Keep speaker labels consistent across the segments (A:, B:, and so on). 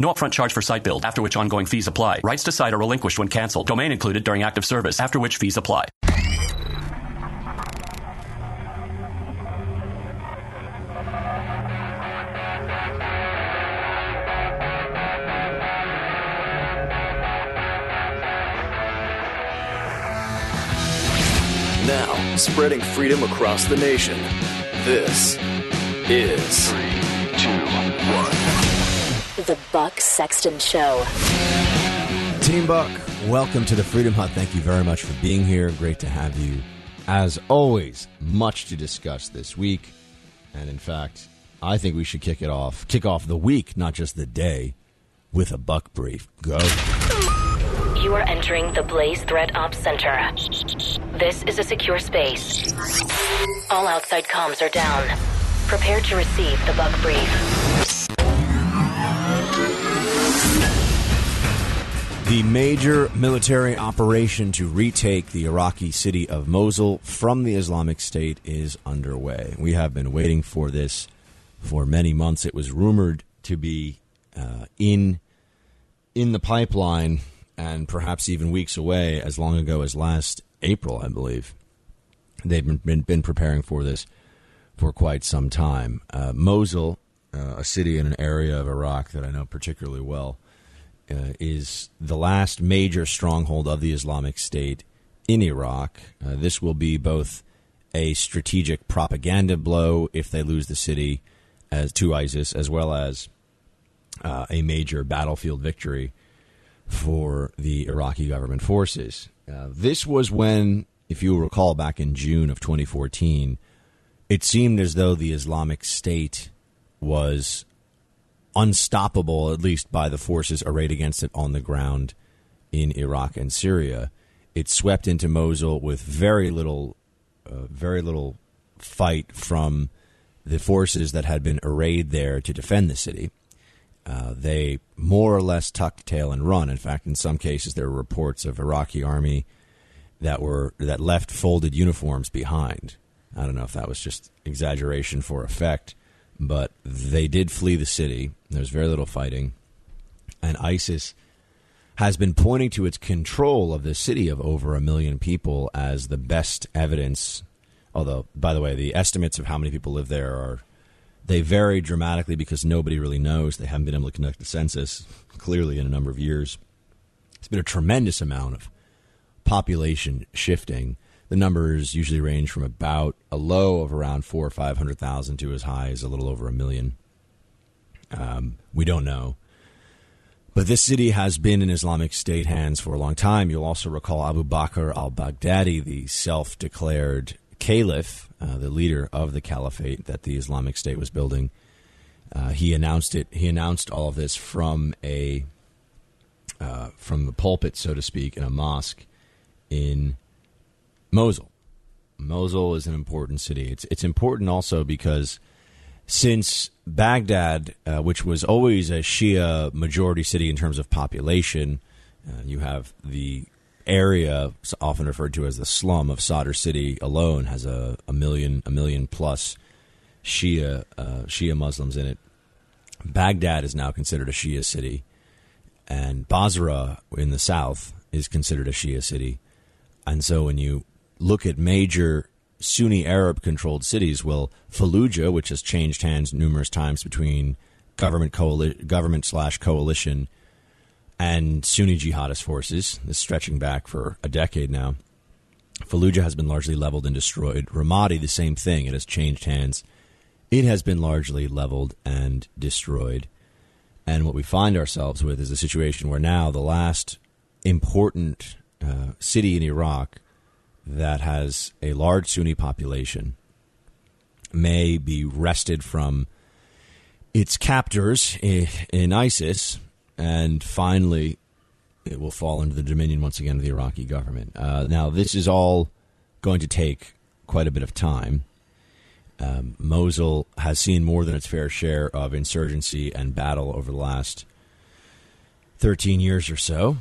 A: No upfront charge for site build, after which ongoing fees apply. Rights to site are relinquished when canceled. Domain included during active service, after which fees apply.
B: Now, spreading freedom across the nation. This is
C: Three, two, one.
D: The Buck Sexton Show.
E: Team Buck, welcome to the Freedom Hut. Thank you very much for being here. Great to have you. As always, much to discuss this week. And in fact, I think we should kick it off, kick off the week, not just the day, with a Buck brief. Go.
D: You are entering the Blaze Threat Ops Center. This is a secure space. All outside comms are down. Prepare to receive the Buck brief.
E: The major military operation to retake the Iraqi city of Mosul from the Islamic State is underway. We have been waiting for this for many months. It was rumored to be uh, in in the pipeline and perhaps even weeks away as long ago as last April, I believe. They've been, been, preparing for this for quite some time. Uh, Mosul, uh, a city in an area of Iraq that I know particularly well, uh, is the last major stronghold of the Islamic State in Iraq. Uh, this will be both a strategic propaganda blow if they lose the city as to ISIS, as well as uh, a major battlefield victory for the Iraqi government forces. Uh, this was when, if you recall, back in June of 2014, it seemed as though the Islamic State was unstoppable, at least by the forces arrayed against it on the ground in Iraq and Syria. It swept into Mosul with very little, uh, very little fight from the forces that had been arrayed there to defend the city. Uh, they more or less tucked tail and run. In fact, in some cases, there were reports of Iraqi army that were that left folded uniforms behind. I don't know if that was just exaggeration for effect, but they did flee the city. There was very little fighting, and ISIS has been pointing to its control of the city of over a million people as the best evidence. Although, by the way, the estimates of how many people live there are they vary dramatically because nobody really knows. They haven't been able to conduct a census clearly in a number of years. It's been a tremendous amount of population shifting. The numbers usually range from about a low of around four or five hundred thousand to as high as a little over a million. Um, we don't know. But this city has been in Islamic State hands for a long time. You'll also recall Abu Bakr al Baghdadi, the self declared caliph, uh, the leader of the caliphate that the Islamic State was building. Uh, he announced it. He announced all of this from a uh, from the pulpit, so to speak, in a mosque in Mosul. Mosul is an important city. It's it's important also because since Baghdad, uh, which was always a Shia majority city in terms of population, uh, you have the area, often referred to as the slum of Sadr City alone, has a, a million a million plus Shia uh, Shia Muslims in it. Baghdad is now considered a Shia city, and Basra in the south is considered a Shia city. And so when you look at major Sunni Arab controlled cities, well, Fallujah, which has changed hands numerous times between government coali- government slash coalition and Sunni jihadist forces. Is stretching back for a decade now. Fallujah has been largely leveled and destroyed. Ramadi, the same thing. It has changed hands. It has been largely leveled and destroyed. And what we find ourselves with is a situation where now the last important uh, city in Iraq that has a large Sunni population may be wrested from its captors in ISIS, and finally it will fall under the dominion once again of the Iraqi government. Uh, now, this is all going to take quite a bit of time. Um, Mosul has seen more than its fair share of insurgency and battle over the last 13 years or so.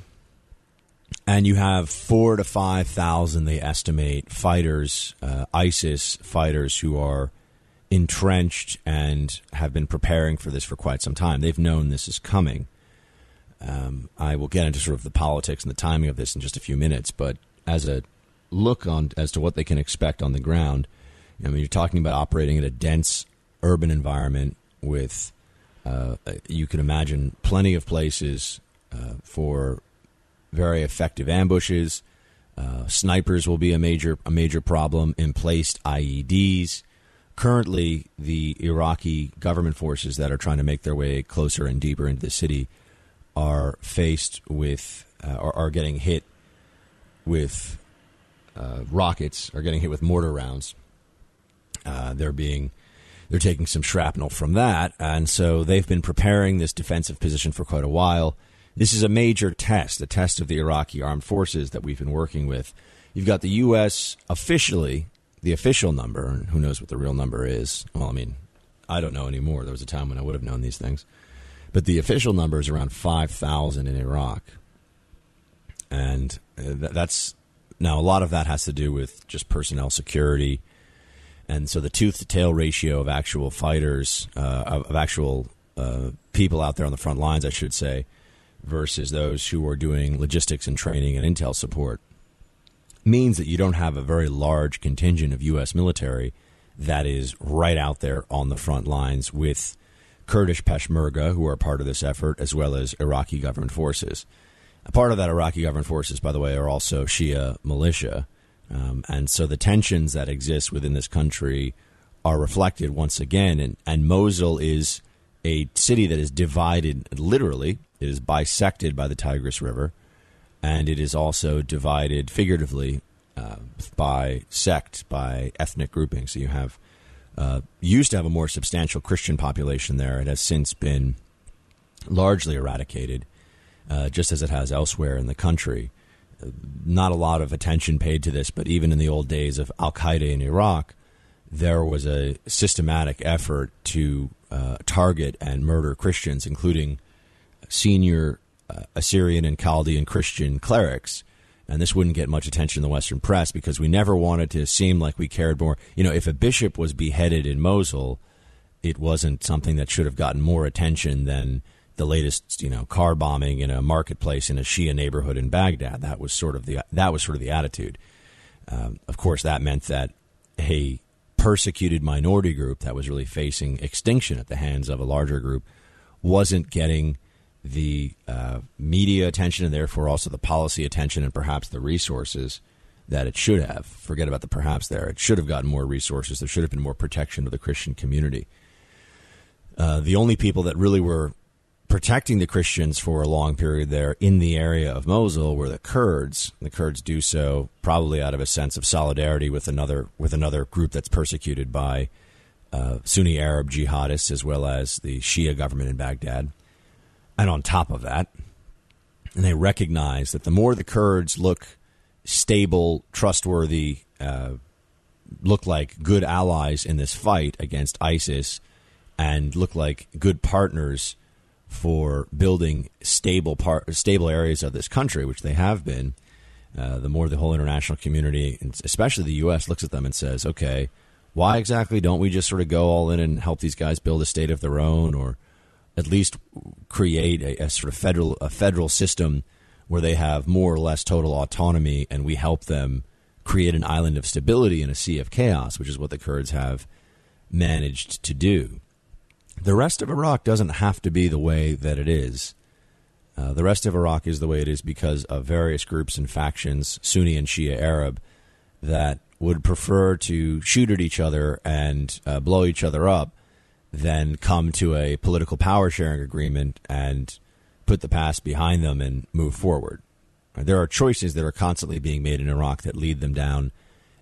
E: And you have four to 5,000, they estimate, fighters, uh, ISIS fighters who are entrenched and have been preparing for this for quite some time. They've known this is coming. Um, I will get into sort of the politics and the timing of this in just a few minutes, but as a look on as to what they can expect on the ground, I mean, you're talking about operating in a dense urban environment with, uh, you can imagine, plenty of places uh, for very effective ambushes. Uh, snipers will be a major a major problem. Emplaced IEDs. Currently, the Iraqi government forces that are trying to make their way closer and deeper into the city are faced with uh, or are getting hit with uh, rockets, are getting hit with mortar rounds. Uh, they're being they're taking some shrapnel from that, and so they've been preparing this defensive position for quite a while. This is a major test, a test of the Iraqi armed forces that we've been working with. You've got the U.S. officially, the official number, and who knows what the real number is. Well, I mean, I don't know anymore. There was a time when I would have known these things. But the official number is around 5,000 in Iraq. And uh, that's now a lot of that has to do with just personnel security. And so the tooth to tail ratio of actual fighters, uh, of, of, actual uh, people out there on the front lines, I should say, versus those who are doing logistics and training and intel support means that you don't have a very large contingent of U.S. military that is right out there on the front lines with Kurdish Peshmerga, who are part of this effort, as well as Iraqi government forces. A part of that Iraqi government forces, by the way, are also Shia militia. Um, and so the tensions that exist within this country are reflected once again. And, and Mosul is a city that is divided, literally, it is bisected by the Tigris River, and it is also divided figuratively uh, by sect, by ethnic grouping. So you have uh, used to have a more substantial Christian population there. It has since been largely eradicated, uh, just as it has elsewhere in the country. Not a lot of attention paid to this, but even in the old days of Al Qaeda in Iraq, there was a systematic effort to uh, target and murder Christians, including senior uh, Assyrian and Chaldean Christian clerics and this wouldn't get much attention in the Western press because we never wanted to seem like we cared more. You know, if a bishop was beheaded in Mosul, it wasn't something that should have gotten more attention than the latest, you know, car bombing in a marketplace in a Shia neighborhood in Baghdad. That was sort of the that was sort of the attitude. Um, of course, that meant that a persecuted minority group that was really facing extinction at the hands of a larger group wasn't getting the uh, media attention and therefore also the policy attention and perhaps the resources that it should have. Forget about the perhaps there. It should have gotten more resources. There should have been more protection of the Christian community. Uh, the only people that really were protecting the Christians for a long period there in the area of Mosul were the Kurds. The Kurds do so probably out of a sense of solidarity with another with another group that's persecuted by uh, Sunni Arab jihadists as well as the Shia government in Baghdad. And on top of that, and they recognize that the more the Kurds look stable, trustworthy, uh, look like good allies in this fight against ISIS, and look like good partners for building stable part, stable areas of this country, which they have been. Uh, the more the whole international community, especially the U.S., looks at them and says, "Okay, why exactly don't we just sort of go all in and help these guys build a state of their own, or at least create a, a, sort of federal a federal system where they have more or less total autonomy, and we help them create an island of stability in a sea of chaos, which is what the Kurds have managed to do. The rest of Iraq doesn't have to be the way that it is. Uh, the rest of Iraq is the way it is because of various groups and factions, Sunni and Shia Arab, that would prefer to shoot at each other and uh, blow each other up than come to a political power sharing agreement and put the past behind them and move forward. There are choices that are constantly being made in Iraq that lead them down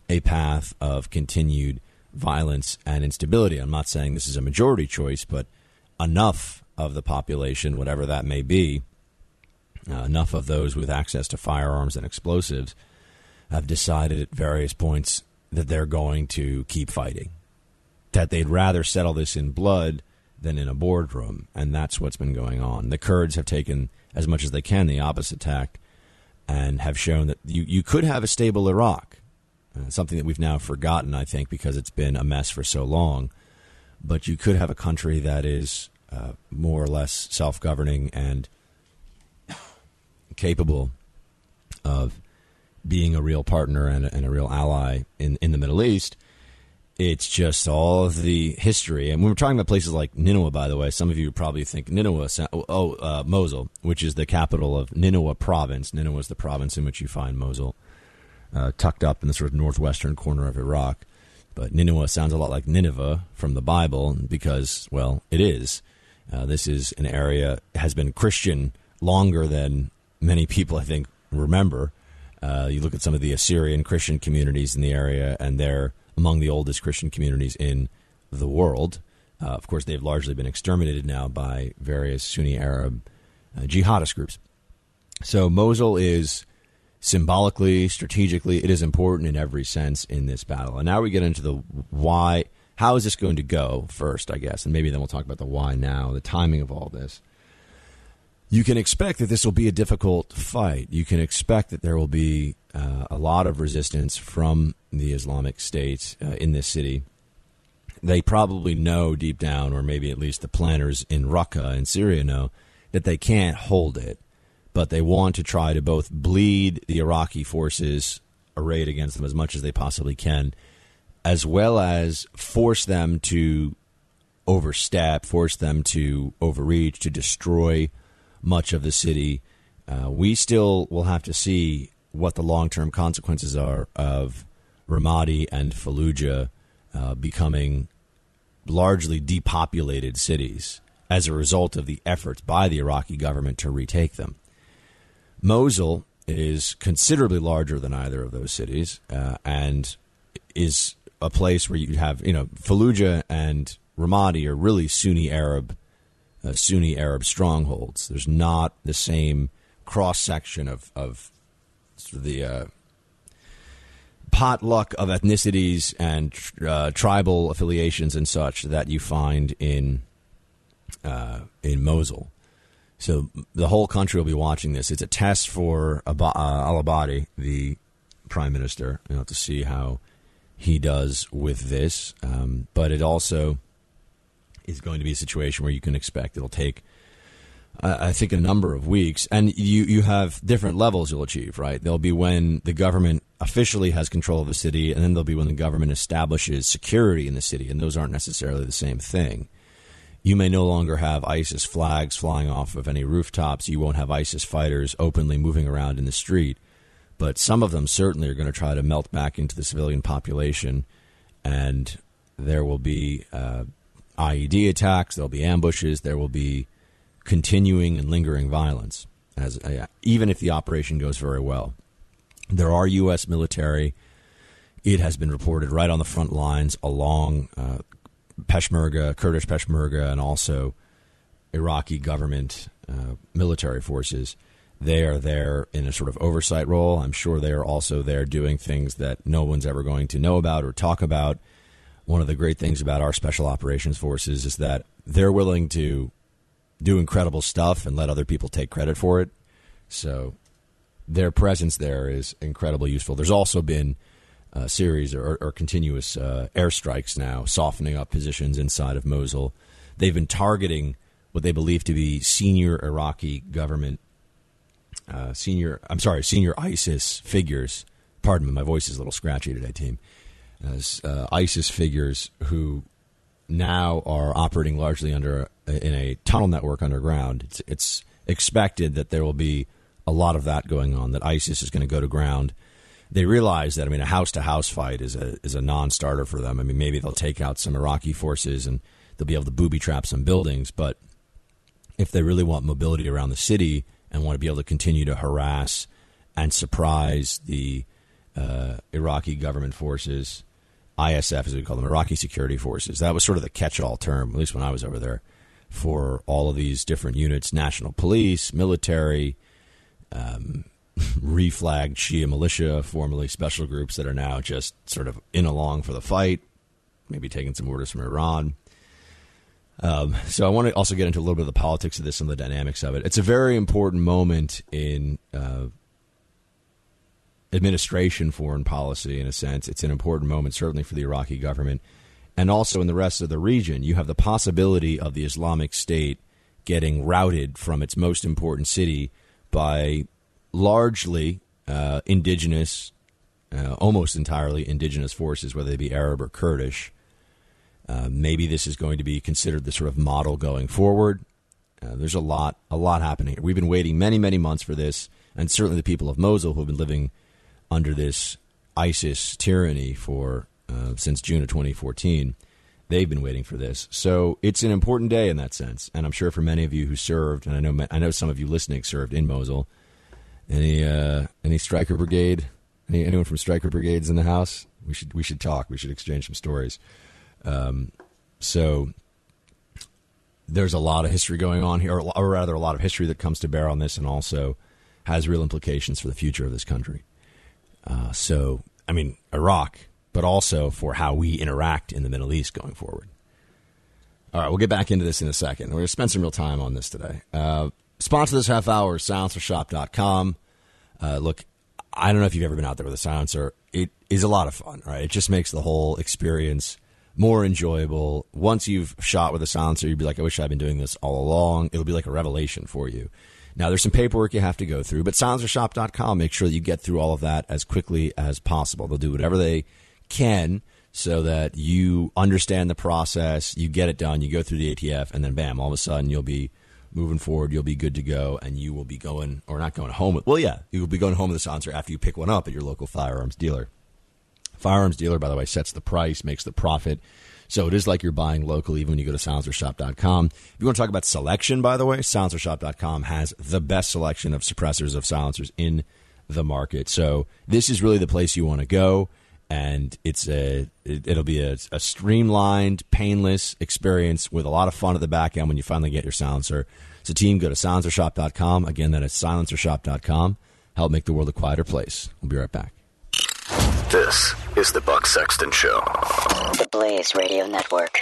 E: a path of continued violence and instability. I'm not saying this is a majority choice, but enough of the population, whatever that may be, uh, enough of those with access to firearms and explosives have decided at various points that they're going to keep fighting. That they'd rather settle this in blood than in a boardroom, and that's what's been going on. The Kurds have taken as much as they can the opposite tack and have shown that you, you could have a stable Iraq, uh, something that we've now forgotten, I think, because it's been a mess for so long. But you could have a country that is uh, more or less self governing and capable of being a real partner and a, and a real ally in, in the Middle East. It's just all of the history. And when we're talking about places like Nineveh, by the way, some of you probably think Nineveh, oh, uh, Mosul, which is the capital of Nineveh province. Nineveh is the province in which you find Mosul, uh, tucked up in the sort of northwestern corner of Iraq. But Nineveh sounds a lot like Nineveh from the Bible because, well, it is. Uh, this is an area has been Christian longer than many people, I think, remember. Uh, you look at some of the Assyrian Christian communities in the area, and they're among the oldest Christian communities in the world. Uh, of course, they've largely been exterminated now by various Sunni Arab uh, jihadist groups. So Mosul is symbolically, strategically, it is important in every sense in this battle. And now we get into the why. How is this going to go first, I guess, and maybe then we'll talk about the why now, the timing of all this you can expect that this will be a difficult fight. You can expect that there will be uh, a lot of resistance from the Islamic State uh, in this city. They probably know deep down, or maybe at least the planners in Raqqa in Syria know, that they can't hold it, but they want to try to both bleed the Iraqi forces arrayed against them as much as they possibly can, as well as force them to overstep, force them to overreach, to destroy much of the city. Uh, we still will have to see what the long term consequences are of Ramadi and Fallujah uh, becoming largely depopulated cities as a result of the efforts by the Iraqi government to retake them. Mosul is considerably larger than either of those cities uh, and is a place where you have, you know, Fallujah and Ramadi are really Sunni Arab uh, Sunni Arab strongholds. There's not the same cross section of of the uh, potluck of ethnicities and uh, tribal affiliations and such that you find in uh, in Mosul. So the whole country will be watching this. It's a test for Ab- uh, Al Abadi, the prime minister, you know, to see how he does with this. Um, but it also is going to be a situation where you can expect it'll take, I think, a number of weeks. And you, you have different levels you'll achieve, right? There'll be when the government officially has control of the city, and then there'll be when the government establishes security in the city, and those aren't necessarily the same thing. You may no longer have ISIS flags flying off of any rooftops. You won't have ISIS fighters openly moving around in the street. But some of them certainly are going to try to melt back into the civilian population, and there will be uh, IED attacks, there'll be ambushes, there will be continuing and lingering violence, as uh, even if the operation goes very well. There are U.S. military. It has been reported right on the front lines along uh, Peshmerga, Kurdish Peshmerga, and also Iraqi government uh, military forces. They are there in a sort of oversight role. I'm sure they are also there doing things that no one's ever going to know about or talk about one of the great things about our special operations forces is that they're willing to do incredible stuff and let other people take credit for it. So their presence there is incredibly useful. There's also been a series or, or continuous uh, airstrikes now, softening up positions inside of Mosul. They've been targeting what they believe to be senior Iraqi government, uh, senior, I'm sorry, senior ISIS figures. Pardon me, my voice is a little scratchy today, team uh, ISIS figures who now are operating largely under in a tunnel network underground. It's, it's expected that there will be a lot of that going on. That ISIS is going to go to ground. They realize that I mean a house to house fight is a is a non starter for them. I mean maybe they'll take out some Iraqi forces and they'll be able to booby trap some buildings, but if they really want mobility around the city and want to be able to continue to harass and surprise the uh, Iraqi government forces, ISF as we call them, Iraqi security forces. That was sort of the catch-all term, at least when I was over there, for all of these different units: national police, military, um, reflagged Shia militia, formerly special groups that are now just sort of in along for the fight, maybe taking some orders from Iran. Um, so I want to also get into a little bit of the politics of this and the dynamics of it. It's a very important moment in uh, administration foreign policy, in a sense. It's an important moment, certainly for the Iraqi government, and also in the rest of the region. You have the possibility of the Islamic State getting routed from its most important city by largely uh, indigenous, uh, almost entirely indigenous forces, whether they be Arab or Kurdish. Uh, maybe this is going to be considered the sort of model going forward. Uh, there's a lot, a lot happening. We've been waiting many, many months for this, and certainly the people of Mosul who have been living under this ISIS tyranny for uh, since June of 2014. They've been waiting for this, so it's an important day in that sense. And I'm sure for many of you who served, and I know I know some of you listening served in Mosul. Any uh, any Stryker Brigade? Any, anyone from Stryker Brigades in the house? We should we should talk. We should exchange some stories. Um, so there's a lot of history going on here, or rather, a lot of history that comes to bear on this, and also has real implications for the future of this country. Uh, so, I mean, Iraq, but also for how we interact in the Middle East going forward. All right, we'll get back into this in a second. We're going to spend some real time on this today. Uh, sponsor this half hour, silencershop.com. Uh, look, I don't know if you've ever been out there with a silencer. It is a lot of fun, right? It just makes the whole experience more enjoyable. Once you've shot with a silencer, you'd be like, I wish I'd been doing this all along. It'll be like a revelation for you. Now, there's some paperwork you have to go through, but silencershop.com, make sure that you get through all of that as quickly as possible. They'll do whatever they can so that you understand the process, you get it done, you go through the ATF, and then bam, all of a sudden you'll be moving forward, you'll be good to go, and you will be going, or not going home. With, well, yeah, you will be going home with a silencer after you pick one up at your local firearms dealer. Firearms dealer, by the way, sets the price, makes the profit. So it is like you're buying local even when you go to silencershop.com. If you want to talk about selection, by the way, silencershop.com has the best selection of suppressors of silencers in the market. So this is really the place you want to go. And it's a it, will be a, a, streamlined, painless experience with a lot of fun at the back end when you finally get your silencer. So, team, go to silencershop.com. Again, that is silencershop.com. Help make the world a quieter place. We'll be right back.
B: This is the Buck Sexton Show.
D: The Blaze Radio Network.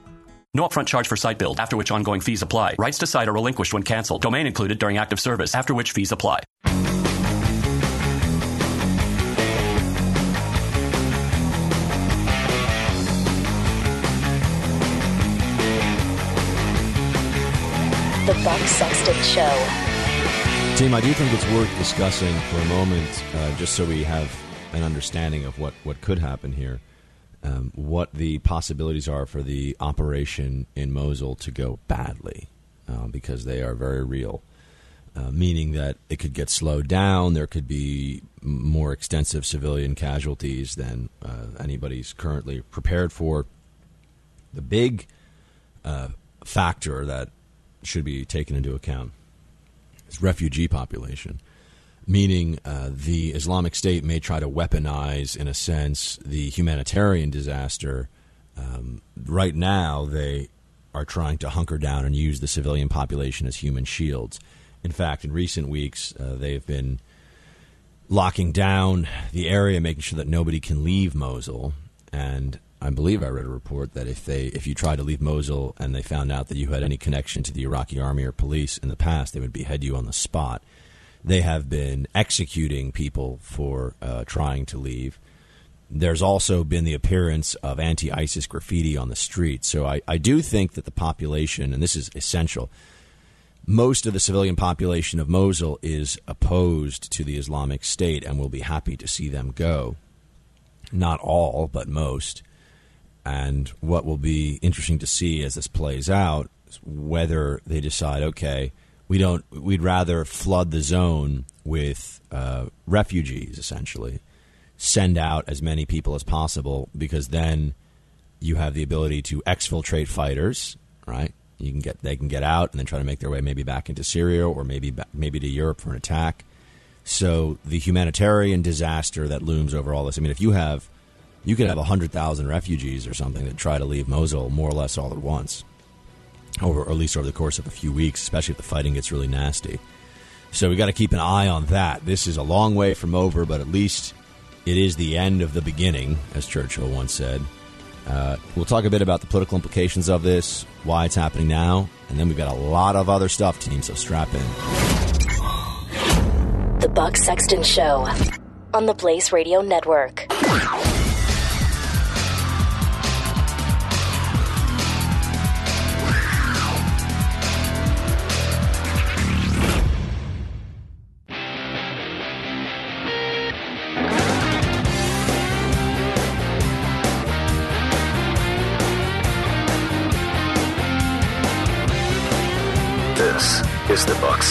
A: No upfront charge for site build, after which ongoing fees apply. Rights to site are relinquished when canceled. Domain included during active service, after which fees apply.
D: The Buck Sexton Show.
E: Team, I do think it's worth discussing for a moment, uh, just so we have an understanding of what, what could happen here, um, what the possibilities are for the operation in Mosul to go badly, uh, because they are very real. Uh, meaning that it could get slowed down, there could be more extensive civilian casualties than uh, anybody's currently prepared for. The big uh, factor that should be taken into account is refugee population, meaning uh, the Islamic State may try to weaponize, in a sense, the humanitarian disaster. Um, right now, they are trying to hunker down and use the civilian population as human shields. In fact, in recent weeks, uh, they've been locking down the area, making sure that nobody can leave Mosul. And I believe I read a report that if they if you tried to leave Mosul and they found out that you had any connection to the Iraqi army or police in the past, they would behead you on the spot. They have been executing people for uh, trying to leave. There's also been the appearance of anti ISIS graffiti on the street. So I, I do think that the population, and this is essential, most of the civilian population of Mosul is opposed to the Islamic State and will be happy to see them go. Not all, but most. And what will be interesting to see as this plays out is whether they decide, okay, we don't, we'd rather flood the zone with uh, refugees, essentially, send out as many people as possible, because then you have the ability to exfiltrate fighters, right? You can get they can get out and then try to make their way maybe back into Syria or maybe maybe to Europe for an attack. So the humanitarian disaster that looms over all this. I mean, if you have you could have hundred thousand refugees or something that try to leave Mosul more or less all at once, over at least over the course of a few weeks, especially if the fighting gets really nasty. So we got to keep an eye on that. This is a long way from over, but at least it is the end of the beginning, as Churchill once said. Uh, we'll talk a bit about the political implications of this, why it's happening now, and then we've got a lot of other stuff, team, so strap in.
D: The Buck Sexton Show on the Blaze Radio Network.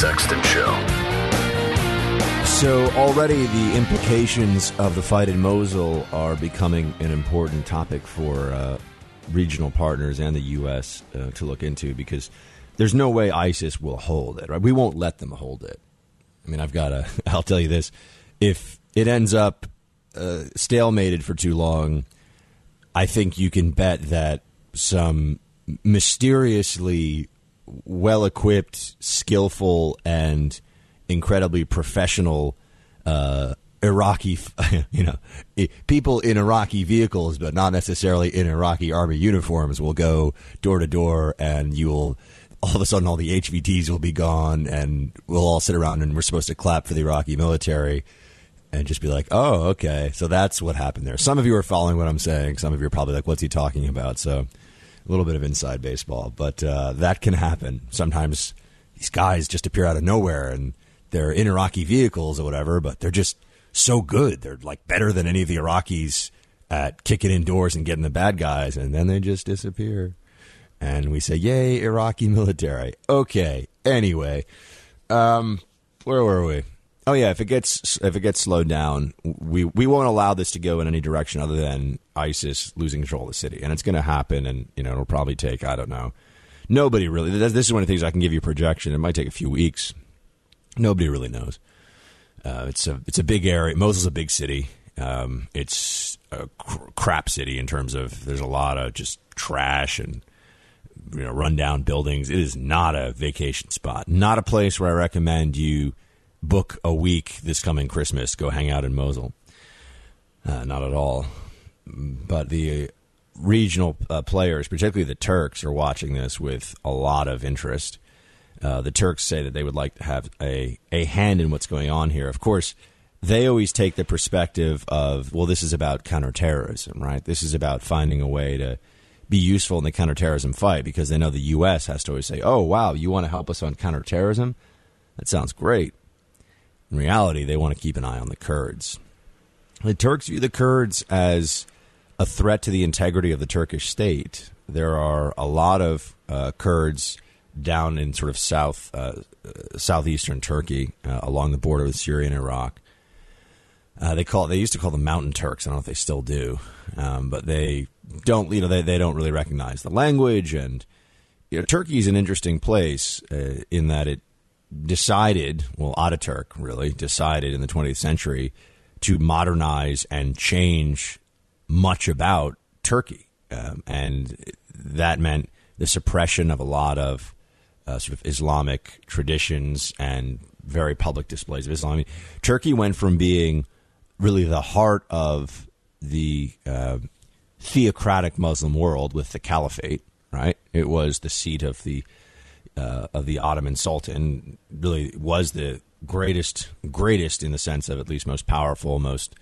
B: Sexton Show.
E: So already the implications of the fight in Mosul are becoming an important topic for uh, regional partners and the U.S. Uh, to look into because there's no way ISIS will hold it. Right? We won't let them hold it. I mean, I've got to. I'll tell you this: if it ends up uh, stalemated for too long, I think you can bet that some mysteriously well equipped, skillful, and incredibly professional uh, Iraqi, you know, people in Iraqi vehicles, but not necessarily in Iraqi army uniforms, will go door to door, and you'll all of a sudden all the HVTs will be gone, and we'll all sit around and we're supposed to clap for the Iraqi military. And just be like, oh, okay. So that's what happened there. Some of you are following what I'm saying. Some of you are probably like, what's he talking about? So a little bit of inside baseball, but uh, that can happen. Sometimes these guys just appear out of nowhere and they're in Iraqi vehicles or whatever, but they're just so good. They're like better than any of the Iraqis at kicking indoors and getting the bad guys, and then they just disappear. And we say, "Yay, Iraqi military!" Okay. Anyway, um, where were we? Oh yeah, if it gets if it gets slowed down, we we won't allow this to go in any direction other than ISIS losing control of the city, and it's going to happen. And you know, it'll probably take I don't know. Nobody really. This is one of the things I can give you a projection. It might take a few weeks. Nobody really knows. Uh, it's a it's a big area. Mosul's a big city. Um, it's a cr- crap city in terms of there's a lot of just trash and you know rundown buildings. It is not a vacation spot. Not a place where I recommend you book a week this coming Christmas. Go hang out in Mosul. Uh, not at all. But the regional uh, players, particularly the Turks, are watching this with a lot of interest. Uh, the Turks say that they would like to have a, a hand in what's going on here. Of course, they always take the perspective of, well, this is about counterterrorism, right? This is about finding a way to be useful in the counterterrorism fight because they know the U.S. has to always say, oh, wow, you want to help us on counterterrorism? That sounds great. In reality, they want to keep an eye on the Kurds. The Turks view the Kurds as a threat to the integrity of the Turkish state. There are a lot of uh, Kurds down in sort of south uh, southeastern Turkey, uh, along the border with Syria and Iraq. Uh, they call they used to call them Mountain Turks. I don't know if they still do, um, but they don't. You know, they they don't really recognize the language, and you know, Turkey is an interesting place uh, in that it decided, well, Ataturk really decided in the 20th century to modernize and change much about Turkey. Um, and that meant the suppression of a lot of uh, sort of Islamic traditions and very public displays of Islam. I mean, Turkey went from being really the heart of the uh, theocratic Muslim world with the caliphate, right? It was the seat of the uh, of the Ottoman Sultan. Really was the greatest, greatest in the sense of at least most powerful, most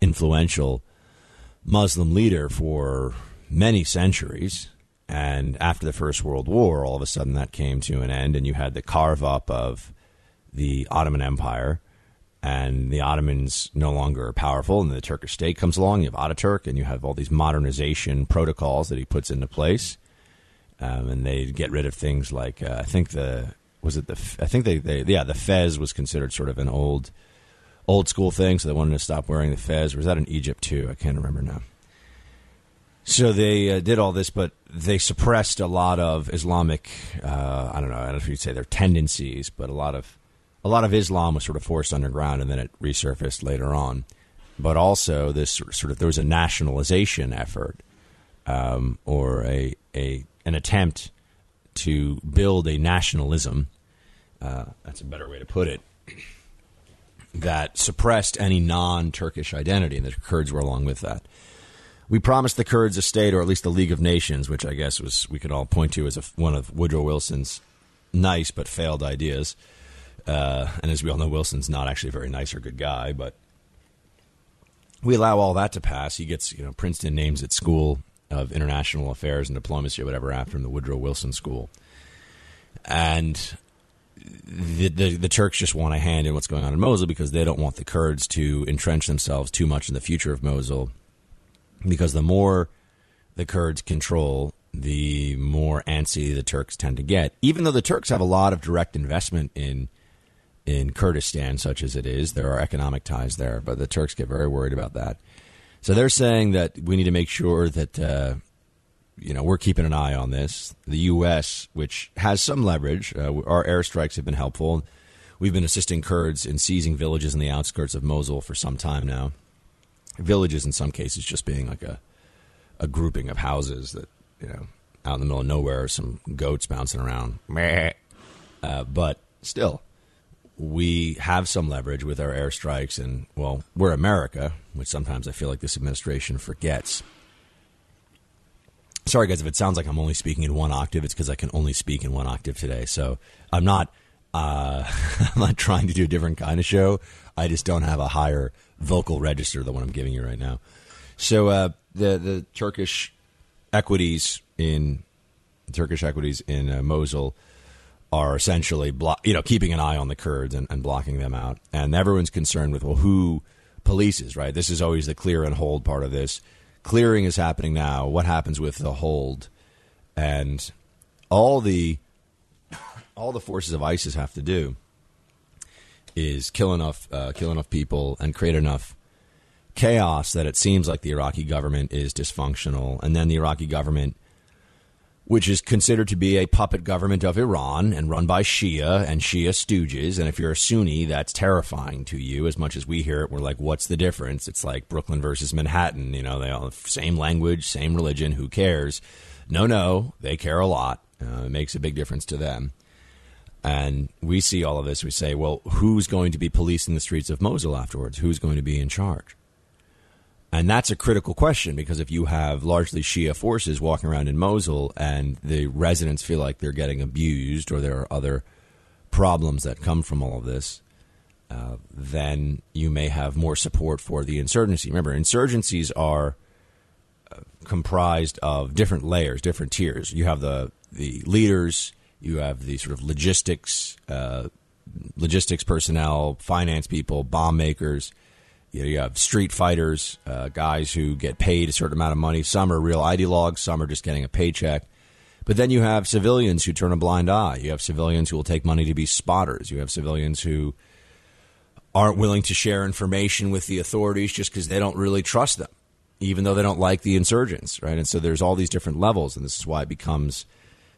E: influential Muslim leader for many centuries. And after the First World War, all of a sudden that came to an end, and you had the carve up of the Ottoman Empire, and the Ottomans no longer are powerful, and the Turkish state comes along. You have Ataturk, and you have all these modernization protocols that he puts into place, um, and they'd get rid of things like uh, I think the was it the I think they, they yeah the fez was considered sort of an old old school thing, so they wanted to stop wearing the fez. Or was that in Egypt too? I can't remember now. So they uh, did all this, but they suppressed a lot of Islamic. Uh, I don't know. I don't know if you'd say their tendencies, but a lot of a lot of Islam was sort of forced underground, and then it resurfaced later on. But also, this sort of there was a nationalization effort, um, or a a an attempt to build a nationalism. Uh, that's a better way to put it. That suppressed any non-Turkish identity, and the Kurds were along with that we promised the Kurds a state, or at least a League of Nations, which I guess was we could all point to as a, one of Woodrow Wilson's nice but failed ideas. Uh, and as we all know, Wilson's not actually a very nice or good guy, but we allow all that to pass. He gets, you know, Princeton names its school of international affairs and diplomacy or whatever after him, the Woodrow Wilson School. And the, the, the Turks just want a hand in what's going on in Mosul because they don't want the Kurds to entrench themselves too much in the future of Mosul because the more the Kurds control, the more antsy the Turks tend to get. Even though the Turks have a lot of direct investment in in Kurdistan, such as it is, there are economic ties there, but the Turks get very worried about that. So they're saying that we need to make sure that uh, you know we're keeping an eye on this. The U.S., which has some leverage, uh, our airstrikes have been helpful. We've been assisting Kurds in seizing villages in the outskirts of Mosul for some time now villages in some cases just being like a a grouping of houses that you know out in the middle of nowhere, some goats bouncing around. Uh, but still, we have some leverage with our airstrikes, and well, we're America, which sometimes I feel like this administration forgets. Sorry, guys, if it sounds like I'm only speaking in one octave, it's because I can only speak in one octave today. So I'm not. Uh, I'm not trying to do a different kind of show. I just don't have a higher vocal register than what I'm giving you right now. So uh, the the Turkish equities in Turkish equities in uh, Mosul are essentially blo- you know keeping an eye on the Kurds and, and, blocking them out, and everyone's concerned with well who polices right. This is always the clear and hold part of this. Clearing is happening now. What happens with the hold and all the all the forces of ISIS have to do is kill enough uh, kill enough people and create enough chaos that it seems like the Iraqi government is dysfunctional, and then the Iraqi government, which is considered to be a puppet government of Iran and run by Shia and Shia stooges, and if you're a Sunni, that's terrifying to you. As much as we hear it, we're like, "What's the difference?" It's like Brooklyn versus Manhattan. You know, they all same language, same religion. Who cares? No, no, they care a lot. Uh, it makes a big difference to them. And we see all of this. We say, well, who's going to be policing the streets of Mosul afterwards? Who's going to be in charge? And that's a critical question because if you have largely Shia forces walking around in Mosul and the residents feel like they're getting abused or there are other problems that come from all of this, uh, then you may have more support for the insurgency. Remember, insurgencies are uh, comprised of different layers, different tiers. You have the the leaders you have the sort of logistics, uh, logistics personnel, finance people, bomb makers. You, know, you have street fighters, uh, guys who get paid a certain amount of money. Some are real ideologues. Some are just getting a paycheck. But then you have civilians who turn a blind eye. You have civilians who will take money to be spotters. You have civilians who aren't willing to share information with the authorities just because they don't really trust them, even though they don't like the insurgents, right? And so there's all these different levels, and this is why it becomes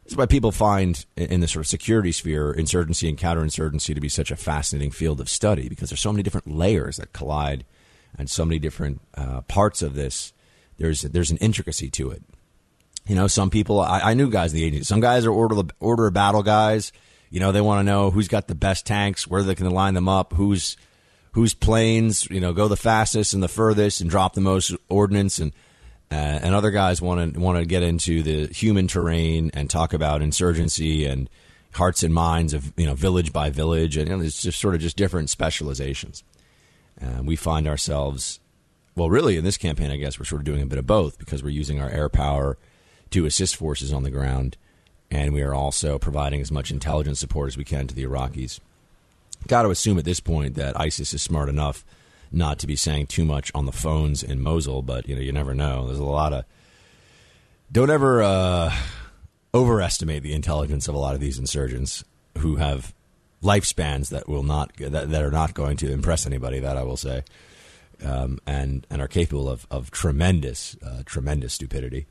E: That's why people find in the sort of security sphere insurgency and counterinsurgency to be such a fascinating field of study because there's so many different layers that collide and so many different uh, parts of this. There's there's an intricacy to it. You know, some people I, I knew guys in the agency. Some guys are order order of battle guys. You know, they want to know who's got the best tanks, where they can line them up, who's whose planes you know go the fastest and the furthest and drop the most ordnance and uh, and other guys want to want to get into the human terrain and talk about insurgency and hearts and minds of you know village by village, and you know, it's just sort of just different specializations. And we find ourselves, well, really in this campaign, I guess we're sort of doing a bit of both because we're using our air power to assist forces on the ground, and we are also providing as much intelligence support as we can to the Iraqis. Got to assume at this point that ISIS is smart enough not to be saying too much on the phones in Mosul, but you know you never know. There's a lot of don't ever uh, overestimate the intelligence of a lot of these insurgents who have lifespans that will not that, that are not going to impress anybody. That I will say, um, and and are capable of of tremendous uh, tremendous stupidity.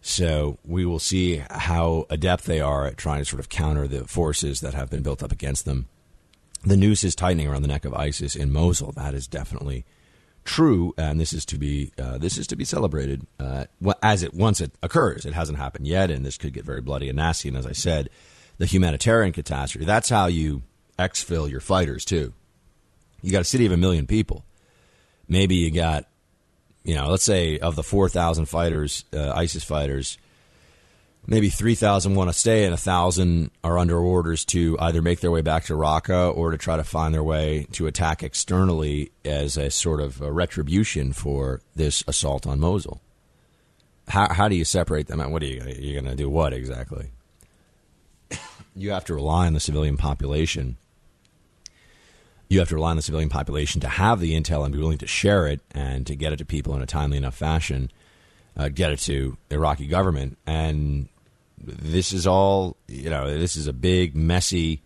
E: So we will see how adept they are at trying to sort of counter the forces that have been built up against them the noose is tightening around the neck of ISIS in Mosul. That is definitely true, and this is to be uh, this is to be celebrated uh, as it once it occurs. It hasn't happened yet, and this could get very bloody and nasty. And as I said, the humanitarian catastrophe. That's how you exfil your fighters too. You got a city of a million people. Maybe you got, you know, let's say of the four thousand fighters, uh, ISIS fighters maybe 3,000 want to stay and 1,000 are under orders to either make their way back to Raqqa or to try to find their way to attack externally as a sort of a retribution for this assault on Mosul. How, how do you separate them? What are you going you're to do? What exactly? you have to rely on the civilian population. You have to rely on the civilian population to have the intel and be willing to share it and to get it to people in a timely enough fashion, uh, get it to the Iraqi government. And this is all you know. This is a big, messy,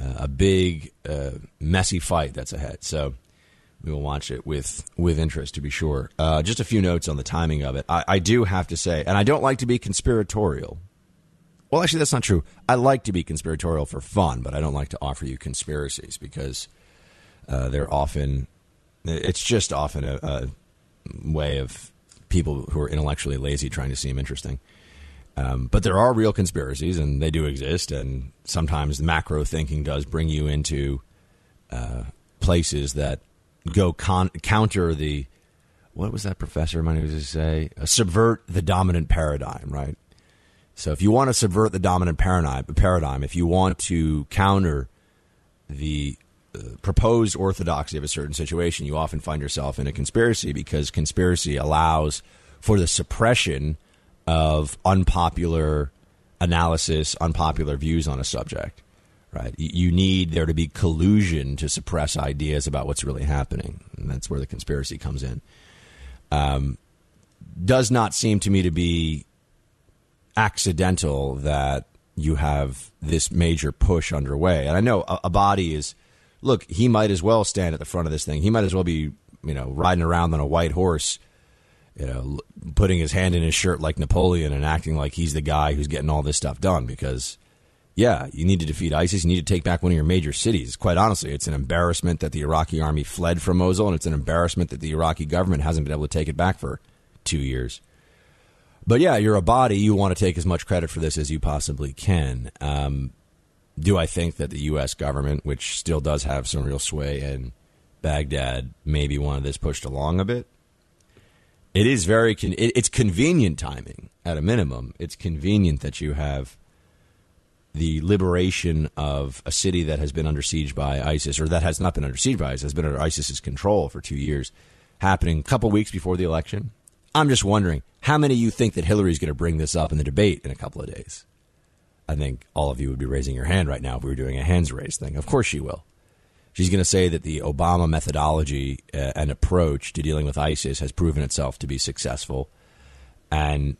E: uh, a big, uh, messy fight that's ahead. So we will watch it with with interest to be sure. Uh, just a few notes on the timing of it. I, I, do have to say, and I don't like to be conspiratorial. Well, actually, that's not true. I like to be conspiratorial for fun, but I don't like to offer you conspiracies because uh, they're often. It's just often a, a way of people who are intellectually lazy trying to seem interesting. Um, but there are real conspiracies, and they do exist. And sometimes macro thinking does bring you into uh, places that go con- counter the what was that professor might to say? Uh, subvert the dominant paradigm, right? So if you want to subvert the dominant paradigm, paradigm, if you want to counter the uh, proposed orthodoxy of a certain situation, you often find yourself in a conspiracy because conspiracy allows for the suppression of unpopular analysis, unpopular views on a subject. Right? You need there to be collusion to suppress ideas about what's really happening, and that's where the conspiracy comes in. Um, does not seem to me to be accidental that you have this major push underway. And I know Abadi is look, he might as well stand at the front of this thing. He might as well be, you know, riding around on a white horse you know, putting his hand in his shirt like Napoleon and acting like he's the guy who's getting all this stuff done because, yeah, you need to defeat ISIS. You need to take back one of your major cities. Quite honestly, it's an embarrassment that the Iraqi army fled from Mosul, and it's an embarrassment that the Iraqi government hasn't been able to take it back for two years. But yeah, you're Abadi. You want to take as much credit for this as you possibly can. Um, do I think that the U.S. government, which still does have some real sway in Baghdad, maybe wanted this pushed along a bit? It is very con- it, it's convenient timing at a minimum. It's convenient that you have the liberation of a city that has been under siege by ISIS, or that has not been under siege by ISIS, has been under ISIS's control for two years, happening a couple weeks before the election. I'm just wondering how many of you think that Hillary's going to bring this up in the debate in a couple of days? I think all of you would be raising your hand right now if we were doing a hands raise thing. Of course she will. She's going to say that the Obama methodology uh, and approach to dealing with ISIS has proven itself to be successful. And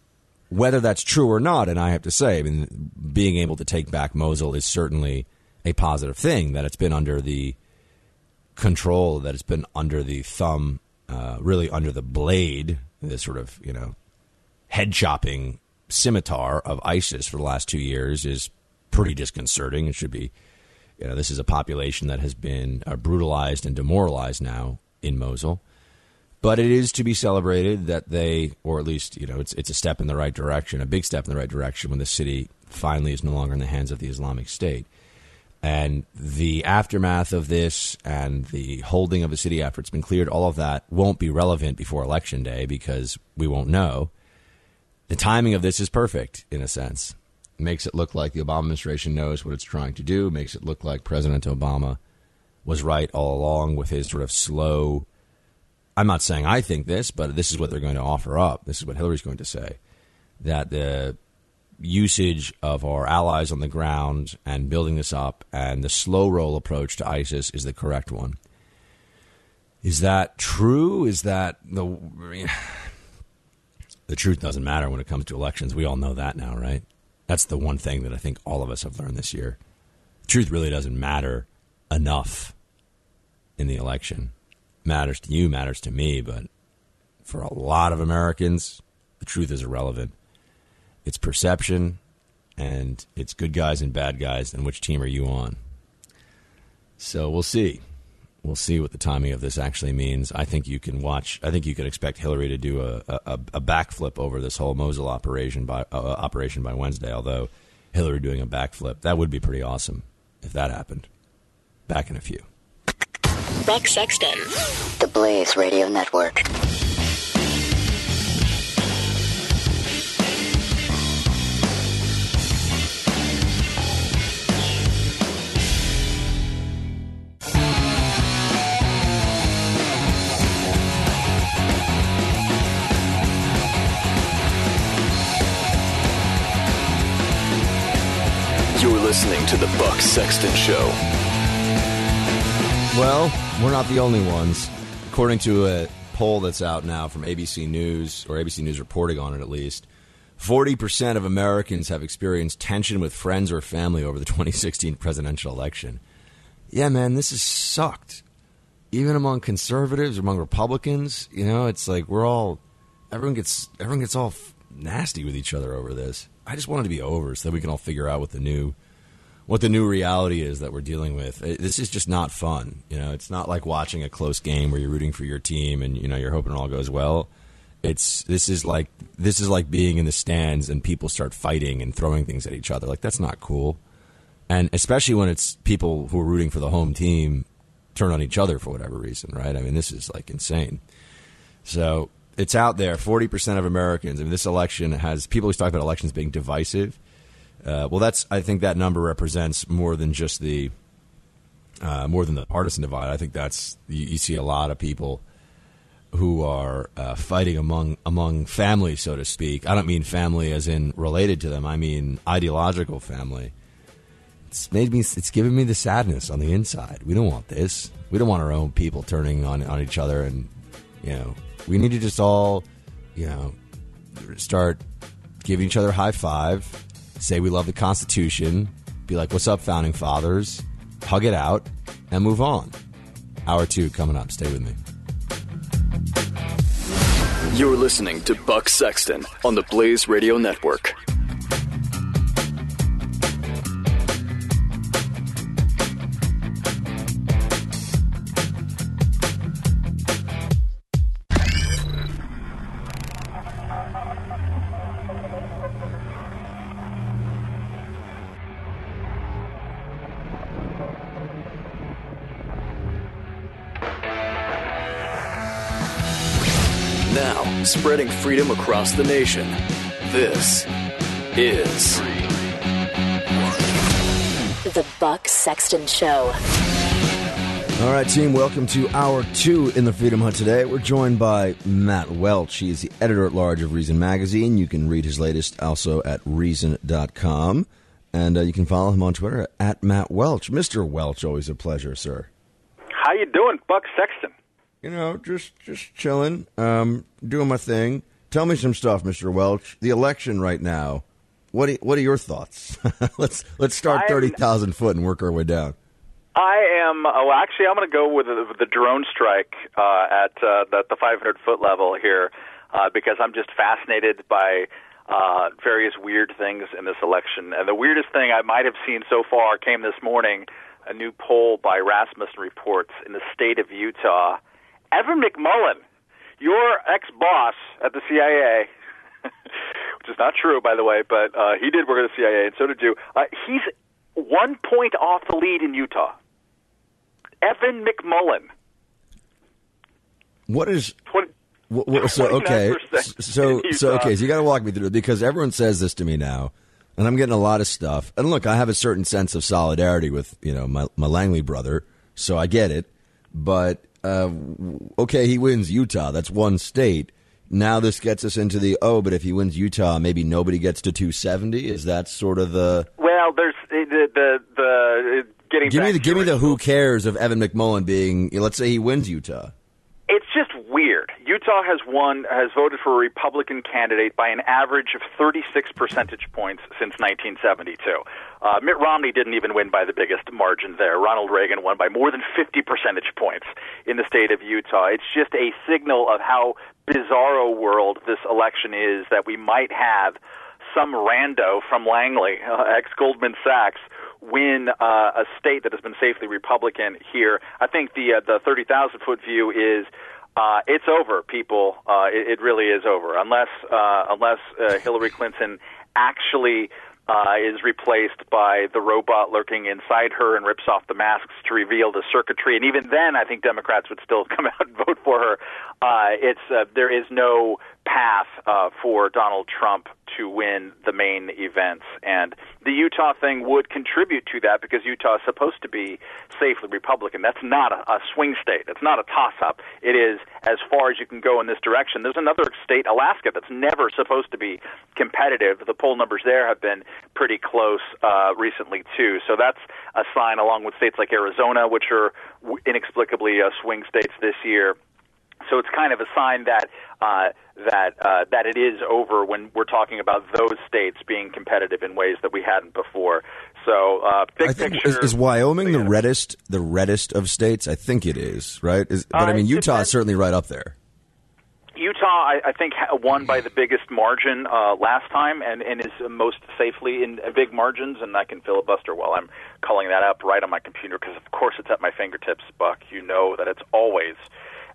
E: whether that's true or not, and I have to say, I mean, being able to take back Mosul is certainly a positive thing, that it's been under the control, that it's been under the thumb, uh, really under the blade, this sort of, you know, head chopping scimitar of ISIS for the last two years is pretty disconcerting. It should be, you know, this is a population that has been uh, brutalized and demoralized now in Mosul. But it is to be celebrated that they, or at least, you know, it's, it's a step in the right direction, a big step in the right direction when the city finally is no longer in the hands of the Islamic State. And the aftermath of this and the holding of the city after it's been cleared, all of that won't be relevant before Election Day because we won't know. The timing of this is perfect in a sense. Makes it look like the Obama administration knows what it's trying to do, makes it look like President Obama was right all along with his sort of slow. I'm not saying I think this, but this is what they're going to offer up. This is what Hillary's going to say that the usage of our allies on the ground and building this up and the slow roll approach to ISIS is the correct one. Is that true? Is that the the truth doesn't matter when it comes to elections. We all know that now, right? That's the one thing that I think all of us have learned this year. Truth really doesn't matter enough in the election. Matters to you, matters to me, but for a lot of Americans, the truth is irrelevant. It's perception, and it's good guys and bad guys, and which team are you on? So we'll see. We'll see what the timing of this actually means. I think you can watch. I think you can expect Hillary to do a, a, a backflip over this whole Mosul operation by uh, operation by Wednesday. Although Hillary doing a backflip, that would be pretty awesome if that happened. Back in a few.
D: Buck Sexton,
F: the Blaze Radio Network.
B: Listening to the Buck Sexton Show.
E: Well, we're not the only ones. According to a poll that's out now from ABC News, or ABC News reporting on it at least, 40% of Americans have experienced tension with friends or family over the 2016 presidential election. Yeah, man, this has sucked. Even among conservatives, among Republicans, you know, it's like we're all everyone gets everyone gets all nasty with each other over this. I just want it to be over so that we can all figure out what the new what the new reality is that we're dealing with. This is just not fun. You know, it's not like watching a close game where you're rooting for your team and you know you're hoping it all goes well. It's this is like this is like being in the stands and people start fighting and throwing things at each other. Like that's not cool. And especially when it's people who are rooting for the home team turn on each other for whatever reason, right? I mean, this is like insane. So it's out there. Forty percent of Americans. I mean, this election has people who talk about elections being divisive. Uh, well, that's I think that number represents more than just the uh, more than the partisan divide. I think that's you, you see a lot of people who are uh, fighting among among family, so to speak. I don't mean family as in related to them. I mean ideological family. It's made me. It's given me the sadness on the inside. We don't want this. We don't want our own people turning on on each other, and you know, we need to just all, you know, start giving each other high five, say we love the Constitution, be like, "What's up, founding fathers?" Hug it out, and move on. Hour two coming up. Stay with me.
B: You're listening to Buck Sexton on the Blaze Radio Network. Spreading freedom across the nation. This is
D: The Buck Sexton Show.
E: All right, team, welcome to hour two in the Freedom Hut today. We're joined by Matt Welch. He is the editor at large of Reason Magazine. You can read his latest also at Reason.com. And uh, you can follow him on Twitter at Matt Welch. Mr. Welch, always a pleasure, sir.
G: How you doing, Buck Sexton?
E: You know, just just chilling, um, doing my thing. Tell me some stuff, Mr. Welch. The election right now. What are, what are your thoughts? let's let's start thirty thousand foot and work our way down.
G: I am. Well, actually, I'm going to go with the, the drone strike uh, at uh, the, the 500 foot level here uh, because I'm just fascinated by uh, various weird things in this election. And the weirdest thing I might have seen so far came this morning. A new poll by Rasmussen reports in the state of Utah. Evan McMullin, your ex-boss at the CIA, which is not true, by the way, but uh, he did work at the CIA, and so did you. Uh, he's one point off the lead in Utah. Evan McMullin.
E: What is
G: 20,
E: Wh- wh- so okay, so so okay, so you got to walk me through it because everyone says this to me now, and I'm getting a lot of stuff. And look, I have a certain sense of solidarity with you know my my Langley brother, so I get it. But uh, okay, he wins Utah. That's one state. Now this gets us into the oh, but if he wins Utah, maybe nobody gets to 270. Is that sort of the
G: Well, there's the the, the getting
E: give
G: back
E: me the give me the who cares of Evan McMullin being? Let's say he wins Utah.
G: It's just weird. Utah has won, has voted for a Republican candidate by an average of 36 percentage points since 1972. Uh, Mitt Romney didn't even win by the biggest margin there. Ronald Reagan won by more than 50 percentage points in the state of Utah. It's just a signal of how bizarro world this election is that we might have some rando from Langley, uh, ex Goldman Sachs, win uh, a state that has been safely Republican here. I think the uh, the thirty thousand foot view is. Uh, it's over, people. Uh, it, it really is over, unless uh, unless uh, Hillary Clinton actually uh, is replaced by the robot lurking inside her and rips off the masks to reveal the circuitry. And even then, I think Democrats would still come out and vote for her. Uh, it's uh, there is no path uh, for Donald Trump to win the main events, and the Utah thing would contribute to that because Utah is supposed to be safely Republican. That's not a, a swing state. It's not a toss-up. It is as far as you can go in this direction. There's another state, Alaska, that's never supposed to be competitive. The poll numbers there have been pretty close uh, recently too. So that's a sign, along with states like Arizona, which are inexplicably uh, swing states this year. So it's kind of a sign that uh, that uh, that it is over when we're talking about those states being competitive in ways that we hadn't before. So uh, big
E: I think
G: picture.
E: is, is Wyoming the reddest the reddest of states? I think it is, right? Is, but I
G: Uh,
E: mean Utah is certainly right up there.
G: Utah, I, I think, won by the biggest margin uh, last time, and, and is most safely in big margins. And I can filibuster while I'm calling that up right on my computer because, of course, it's at my fingertips. Buck, you know that it's always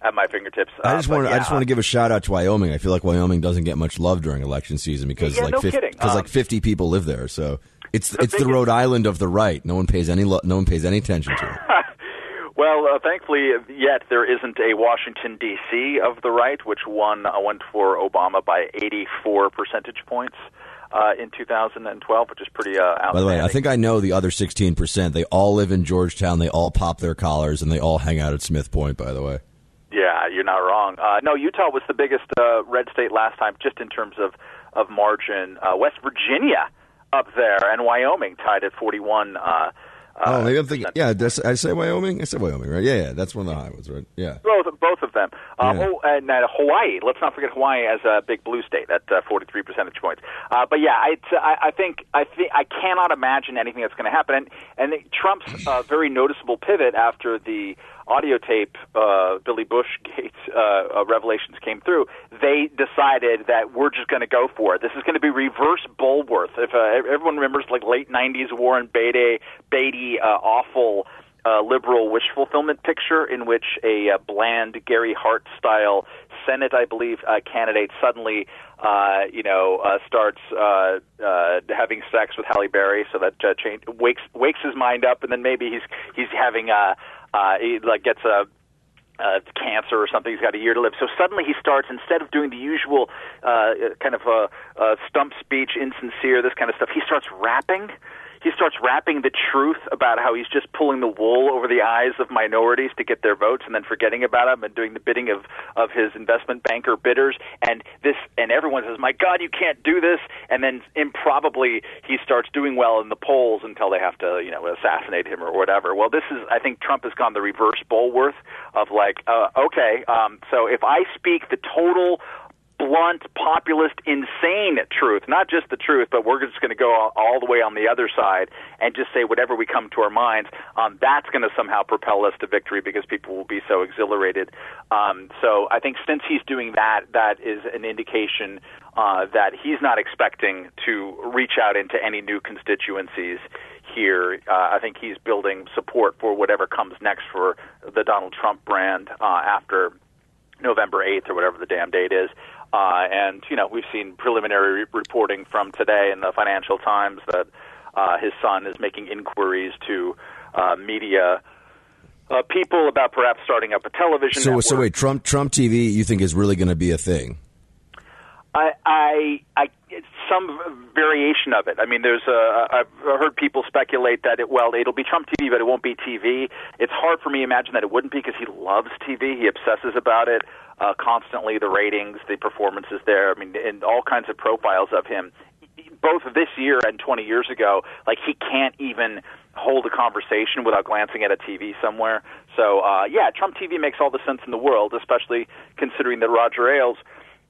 G: at my fingertips.
E: I
G: Uh,
E: just
G: but
E: want I just want to give a shout out to Wyoming. I feel like Wyoming doesn't get much love during election season because
G: Yeah,
E: like
G: no
E: fif-
G: kidding.
E: because
G: Um,
E: like fifty people live there. So it's
G: the
E: it's the Rhode Island of the right. No one pays any lo- no one pays any attention to it.
G: Well, uh, thankfully, yet there isn't a Washington D.C. of the right, which won uh, went for Obama by 84 percentage points uh, in 2012, which is pretty uh, outstanding.
E: By the way, I think I know the other sixteen percent. They all live in Georgetown. They all pop their collars and they all hang out at Smith Point. By the way,
G: Yeah, you're not wrong. Uh, no, Utah was the biggest uh, red state last time, just in terms of of margin. Uh, West Virginia up there, and Wyoming tied at 41. Uh,
E: oh, maybe I'm thinking. Yeah, did I say- Wyoming. I said Wyoming, right? Yeah, yeah. That's one of the high ones, right? Yeah.
G: both both of them. Um,
E: Yeah.
G: Oh, and uh, Hawaii. Let's not forget Hawaii as a big blue state at uh, 43 percentage points. Uh, but yeah, I, I, I think I think I cannot imagine anything that's going to happen. And and Trump's uh, very noticeable pivot after the audio tape uh, Billy Bush Gate uh, uh, revelations came through. They decided that we're just going to go for it. This is going to be reverse Bulworth. If uh, everyone remembers, like late 90s Warren Beatty, Beatty uh, awful uh, liberal wish fulfillment picture in which a uh, bland Gary Hart style Senate, I believe, uh, candidate suddenly, uh, you know, uh, starts uh, uh, having sex with Halle Berry, so that uh, change, wakes wakes his mind up, and then maybe he's he's having uh, uh, he like gets a uh, cancer or something. He's got a year to live. So suddenly he starts instead of doing the usual uh, kind of uh, uh, stump speech, insincere, this kind of stuff. He starts rapping. He starts rapping the truth about how he's just pulling the wool over the eyes of minorities to get their votes, and then forgetting about them and doing the bidding of of his investment banker bidders. And this, and everyone says, "My God, you can't do this!" And then improbably he starts doing well in the polls until they have to, you know, assassinate him or whatever. Well, this is, I think, Trump has gone the reverse Bulworth of like, uh, okay, um, so if I speak the total blunt, populist, insane truth, not just the truth, but we're just going to go all, the way on the other side and just say whatever we come to our minds. Um, that's going to somehow propel us to victory because people will be so exhilarated. Um, so I think since he's doing that, that is an indication uh, that he's not expecting to reach out into any new constituencies here. Uh, I think he's building support for whatever comes next for the Donald Trump brand uh, after November 8th or whatever the damn date is. Uh, and, you know, we've seen preliminary re- reporting from today in the Financial Times that uh, his son is making inquiries to uh, media uh, people about perhaps starting up a television
E: So,
G: network.
E: so wait, Trump Trump TV, you think is really going to be a thing?
G: I, I, I, some variation of it. I mean, there's a. I've heard people speculate that it. Well, it'll be Trump TV, but it won't be TV. It's hard for me to imagine that it wouldn't be because he loves TV. He obsesses about it uh, constantly. The ratings, the performances there. I mean, and all kinds of profiles of him. Both this year and 20 years ago, like he can't even hold a conversation without glancing at a TV somewhere. So, uh, yeah, Trump TV makes all the sense in the world, especially considering that Roger Ailes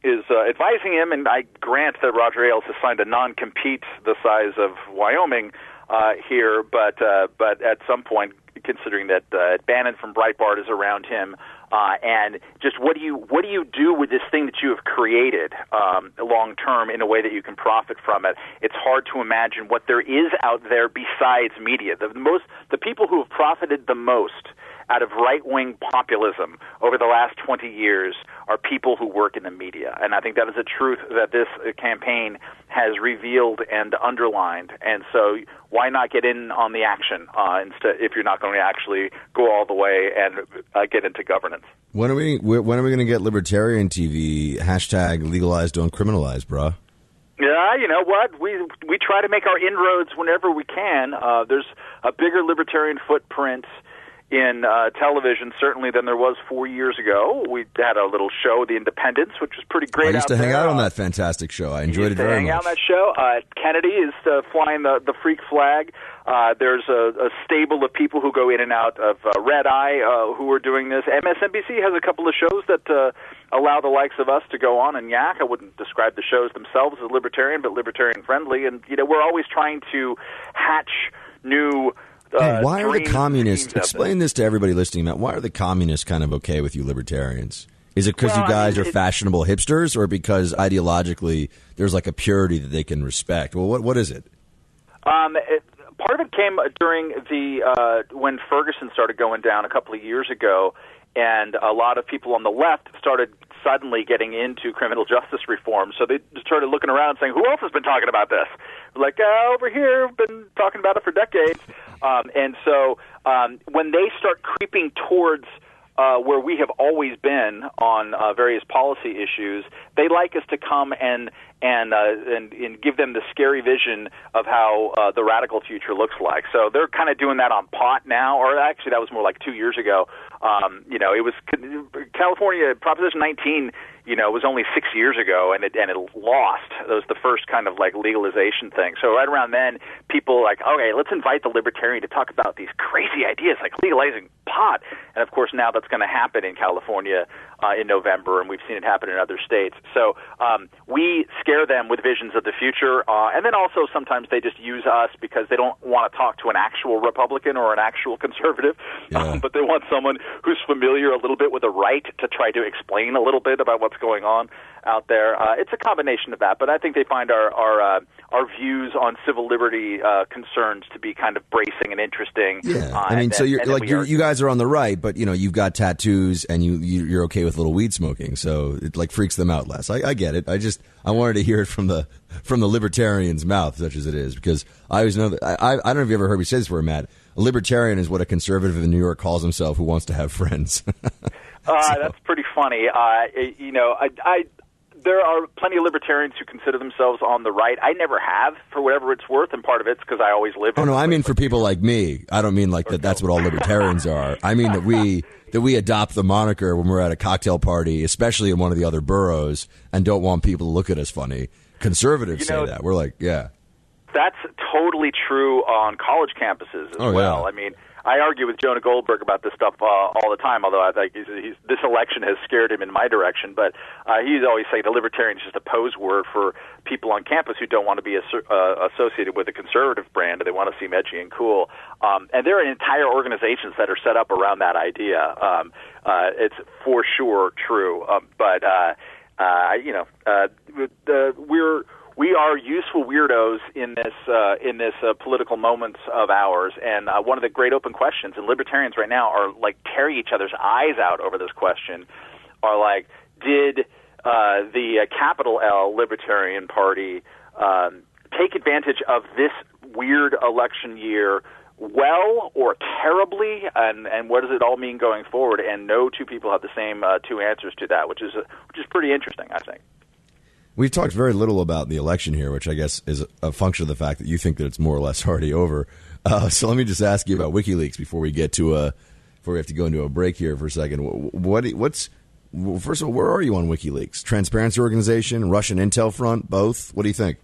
G: is uh, advising him, and I grant that Roger Ailes has signed a non-compete the size of Wyoming uh, here, but uh, but at some point, considering that uh, Bannon from Breitbart is around him, uh, and just what do you what do you do with this thing that you have created um, long term in a way that you can profit from it? It's hard to imagine what there is out there besides media. The most the people who have profited the most out of right wing populism over the last 20 years are people who work in the media. And I think that is a truth that this campaign has revealed and underlined. And so why not get in on the action uh, instead if you're not going to actually go all the way and uh, get into governance?
E: When are we when are we going to get libertarian TV hashtag legalize don't criminalize, bruh?
G: Yeah, you know what? We we try to make our inroads whenever we can. Uh, there's a bigger libertarian footprint in uh, television certainly than there was four years ago. We had a little show, The Independents, which was pretty great.
E: I used to hang
G: there.
E: out on that fantastic show. I enjoyed it
G: used to
E: very
G: hang out
E: much.
G: on that show. Uh, Kennedy is uh, flying the the freak flag. Uh, there's a, a stable of people who go in and out of uh, Red Eye uh, who are doing this. MSNBC has a couple of shows that uh, allow the likes of us to go on and yak. I wouldn't describe the shows themselves as libertarian, but libertarian friendly. And you know, we're always trying to hatch new. Uh,
E: Hey, why are the communists?
G: schemes out there.
E: Explain this to everybody listening, Matt. Why are the communists kind of okay with you libertarians? Is it because
G: Well,
E: you
G: I
E: guys
G: mean,
E: are
G: it-
E: fashionable hipsters, or because ideologically there's like a purity that they can respect? Well, what what is it?
G: Um, it, part of it came during the uh, when Ferguson started going down a couple of years ago, and a lot of people on the left started suddenly getting into criminal justice reform. So they just started looking around and saying, "Who else has been talking about this?" Like uh, over here, we've been talking about it for decades. Um, and so um, when they start creeping towards uh, where we have always been on uh, various policy issues, they like us to come and and, uh, and and give them the scary vision of how uh, the radical future looks like. So they're kind of doing that on pot now, or actually that was more like two years ago. Um, you know, it was California Proposition 19. You know, it was only six years ago, and it and it lost. That was the first kind of like legalization thing. So right around then, people like, okay, let's invite the libertarian to talk about these crazy ideas like legalizing pot. And of course, now that's going to happen in California uh, in November, and we've seen it happen in other states. So um, we scare them with visions of the future, uh, and then also sometimes they just use us because they don't want to talk to an actual Republican or an actual conservative, um, but they want someone who's familiar a little bit with the right to try to explain a little bit about what's going on out there. Uh, it's a combination of that, but I think they find our our uh, our views on civil liberty uh, concerns to be kind of bracing and interesting.
E: Yeah,
G: Uh,
E: I mean,
G: and
E: so you're like you're,
G: are-
E: you guys are on the right, but you know you've got tattoos and you, you you're okay with a little weed smoking, so it like freaks them out less. I, I get it. I just I wanted to hear it from the from the libertarian's mouth, such as it is, because I always know that I I, I don't know if you ever heard me say this before, Matt. A libertarian is what a conservative in New York calls himself who wants to have friends.
G: Uh, That's pretty funny. Uh, you know, I, I there are plenty of libertarians who consider themselves on the right. I never have, for whatever it's worth, and part of it's because I always live. In Oh
E: no, I mean for people like me. I don't mean like that. That's what all libertarians are. I mean that we that we adopt the moniker when we're at a cocktail party, especially in one of the other boroughs, and don't want people to look at us funny. Conservatives
G: You know-
E: say that. We're like, yeah.
G: that's totally true on college campuses as
E: Oh,
G: well.
E: yeah.
G: I mean, I argue with Jonah Goldberg about this stuff uh, all the time. Although I think he's, he's, this election has scared him in my direction, but uh, he's always saying the libertarian is just a pose word for people on campus who don't want to be asso- uh, associated with a conservative brand. They want to seem edgy and cool. Um, and there are entire organizations that are set up around that idea. Um, uh, it's for sure true, um, but uh, uh, you know, uh, the, we're we are useful weirdos in this uh, in this uh, political moments of ours. And uh, one of the great open questions, and libertarians right now are like tearing each other's eyes out over this question. Are like, did uh, the uh, capital L Libertarian Party um, take advantage of this weird election year? Well or terribly, and and what does it all mean going forward? And no two people have the same uh, two answers to that, which is uh, which is pretty interesting, I think.
E: We've talked very little about the election here, which I guess is a function of the fact that you think that it's more or less already over. Uh, so let me just ask you about WikiLeaks before we get to a before we have to go into a break here for a second. What, what what's well, first of all, where are you on WikiLeaks? Transparency Organization, Russian intel front, both. What do you think?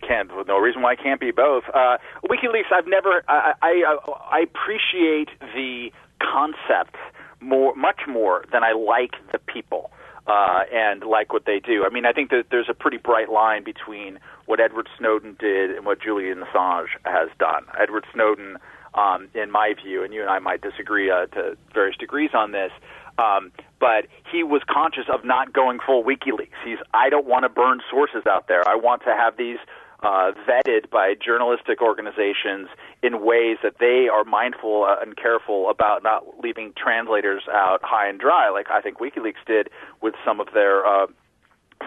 G: Can't. No reason why it can't be both. Uh, WikiLeaks. I've never. I, I I appreciate the concept more, much more than I like the people uh, and like what they do. I mean, I think that there's a pretty bright line between what Edward Snowden did and what Julian Assange has done. Edward Snowden, um, in my view, and you and I might disagree uh, to various degrees on this, um, but he was conscious of not going full WikiLeaks. He's, I don't want to burn sources out there. I want to have these uh, vetted by journalistic organizations in ways that they are mindful uh, and careful about not leaving translators out high and dry, like I think WikiLeaks did with some of their uh,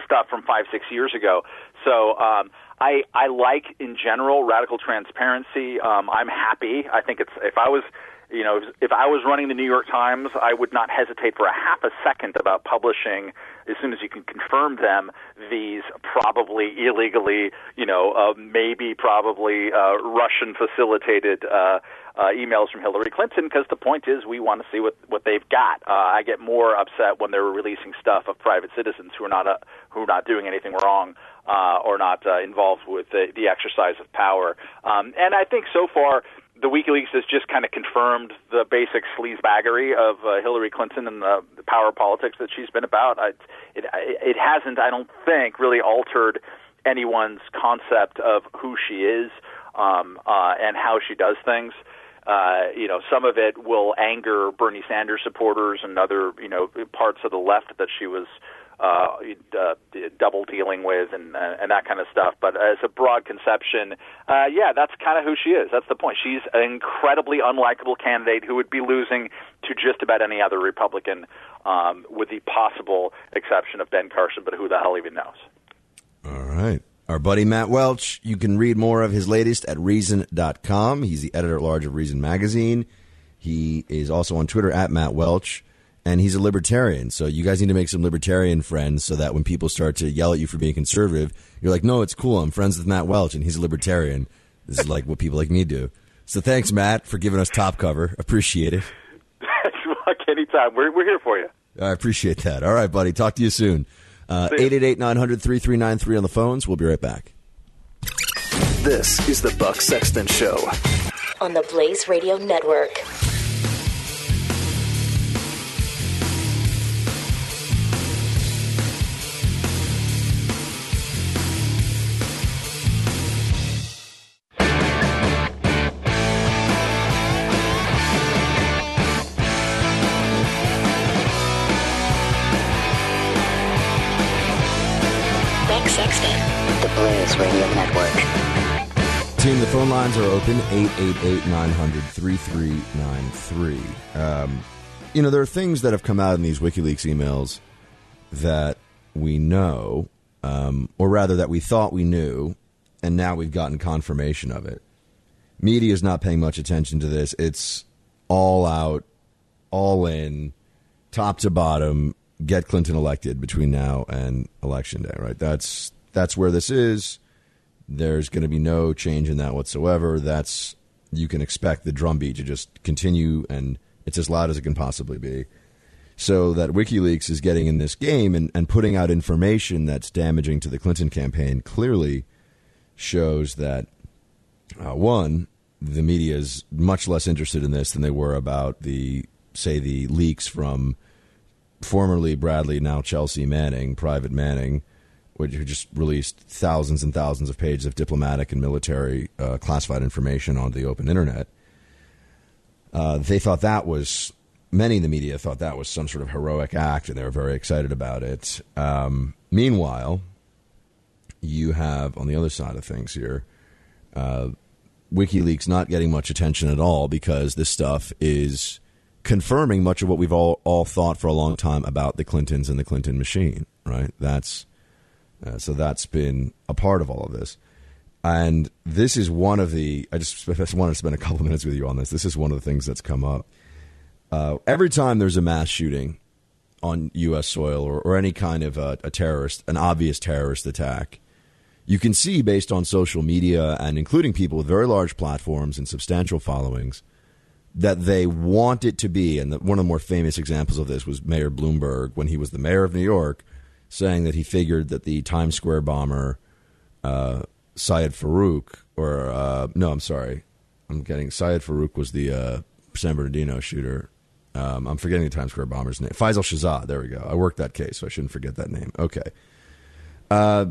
G: stuff from five, six years ago. So um, I, I like, in general, radical transparency. Um, I'm happy. I think it's if I was you know, if I was running the New York Times, I would not hesitate for a half a second about publishing, as soon as you can confirm them, these probably illegally, you know, uh, maybe probably uh, Russian facilitated uh, uh, emails from Hillary Clinton, because the point is we want to see what, what they've got. Uh, I get more upset when they're releasing stuff of private citizens who are not, uh, who are not doing anything wrong. Uh, or not uh, involved with the, the exercise of power. Um, and I think so far, the WikiLeaks has just kind of confirmed the basic sleazebaggery of uh, Hillary Clinton and the, the power politics that she's been about. I, it, it hasn't, I don't think, really altered anyone's concept of who she is um, uh, and how she does things. Uh, you know, some of it will anger Bernie Sanders supporters and other, you know, parts of the left that she was uh, uh, double dealing with and uh, and that kind of stuff. But as a broad conception, uh, yeah, that's kind of who she is. That's the point. She's an incredibly unlikable candidate who would be losing to just about any other Republican, um, with the possible exception of Ben Carson. But who the hell even knows?
E: All right. Our buddy Matt Welch, you can read more of his latest at Reason.com. He's the editor at large of Reason Magazine. He is also on Twitter at Matt Welch, and he's a libertarian. So you guys need to make some libertarian friends so that when people start to yell at you for being conservative, you're like, no, it's cool. I'm friends with Matt Welch, and he's a libertarian. This is like what people like me do. So thanks, Matt, for giving us top cover. Appreciate it.
G: Look, anytime. We're, we're here for you.
E: I appreciate that. All right, buddy. Talk to you soon. Uh, 888 900 3393 on the phones. We'll be right back.
B: This is the Buck Sexton Show.
D: On the Blaze Radio Network.
E: Phone lines are open 888 900 3393. Um, You know, there are things that have come out in these WikiLeaks emails that we know, um, or rather that we thought we knew, and now we've gotten confirmation of it. Media is not paying much attention to this. It's all out, all in, top to bottom. Get Clinton elected between now and election day. Right? That's that's where this is. There's going to be no change in that whatsoever. That's you can expect the drumbeat to just continue, and it's as loud as it can possibly be. So that WikiLeaks is getting in this game and, and putting out information that's damaging to the Clinton campaign clearly shows that Uh, one, the media is much less interested in this than they were about the, say, the leaks from formerly Bradley, now Chelsea Manning, Private Manning, which who just released thousands and thousands of pages of diplomatic and military uh, classified information on the open internet. Uh, they thought that was many in the media thought that was some sort of heroic act, and they were very excited about it. Um, meanwhile, you have on the other side of things here, uh, WikiLeaks not getting much attention at all because this stuff is confirming much of what we've all, all thought for a long time about the Clintons and the Clinton machine. Right? That's uh, so that's been a part of all of this. And this is one of the. I just, I just wanted to spend a couple minutes with you on this. This is one of the things that's come up. Uh, every time there's a mass shooting on U.S. soil or, or any kind of a, a terrorist, an obvious terrorist attack, you can see based on social media and including people with very large platforms and substantial followings that they want it to be. And the, one of the more famous examples of this was Mayor Bloomberg when he was the mayor of New York, saying that he figured that the Times Square bomber, uh, Syed Farook, or uh, no, I'm sorry, I'm getting Syed Farook was the uh, San Bernardino shooter. Um, I'm forgetting the Times Square bomber's name. Faisal Shahzad. There we go. I worked that case, so I shouldn't forget that name. Okay. Uh,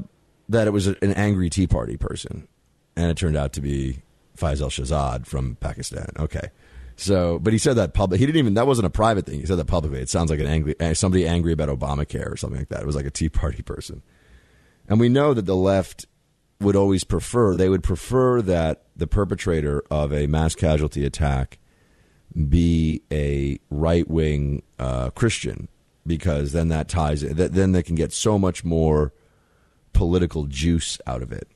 E: that it was an angry Tea Party person, and it turned out to be Faisal Shahzad from Pakistan. Okay. So, but he said that public. He didn't even. That wasn't a private thing. He said that publicly. It sounds like an angry eh, somebody angry about Obamacare or something like that. It was like a Tea Party person, and we know that the left would always prefer. They would prefer that the perpetrator of a mass casualty attack be a right wing uh, Christian because then that ties. Then they can get so much more political juice out of it.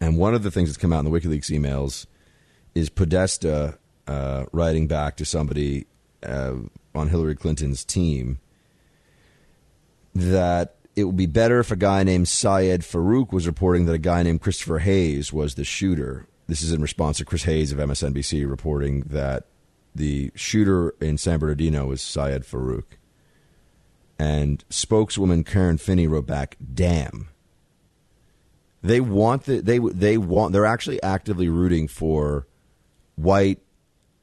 E: And one of the things that's come out in the WikiLeaks emails is Podesta uh, writing back to somebody uh, on Hillary Clinton's team that it would be better if a guy named Syed Farook was reporting that a guy named Christopher Hayes was the shooter. This is in response to Chris Hayes of MSNBC reporting that the shooter in San Bernardino was Syed Farook. And spokeswoman Karen Finney wrote back, "Damn." They want the, they they want they're actually actively rooting for white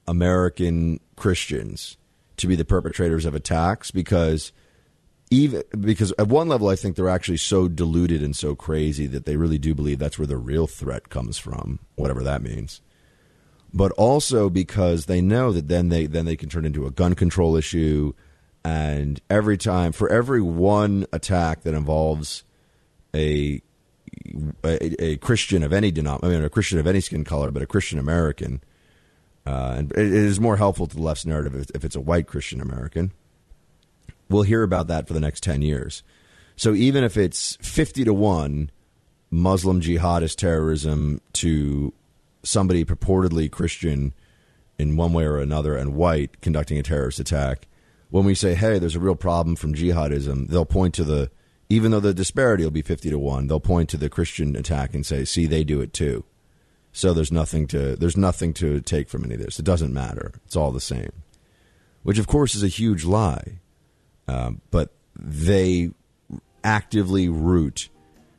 E: American Christians to be the perpetrators of attacks because even because at one level I think they're actually so deluded and so crazy that they really do believe that's where the real threat comes from, whatever that means. But also because they know that then they then they can turn into a gun control issue and every time for every one attack that involves a a, a Christian of any denomination, I mean, a Christian of any skin color, but a Christian American. Uh, and it is more helpful to the left's narrative if, if it's a white Christian American. We'll hear about that for the next 10 years. So even if it's 50 to 1 Muslim jihadist terrorism to somebody purportedly Christian in one way or another and white conducting a terrorist attack, when we say, hey, there's a real problem from jihadism, they'll point to the even though the disparity will be 50 to 1 they'll point to the christian attack and say see they do it too so there's nothing to there's nothing to take from any of this. It doesn't matter. It's all the same. Which of course is a huge lie. Um, but they actively root.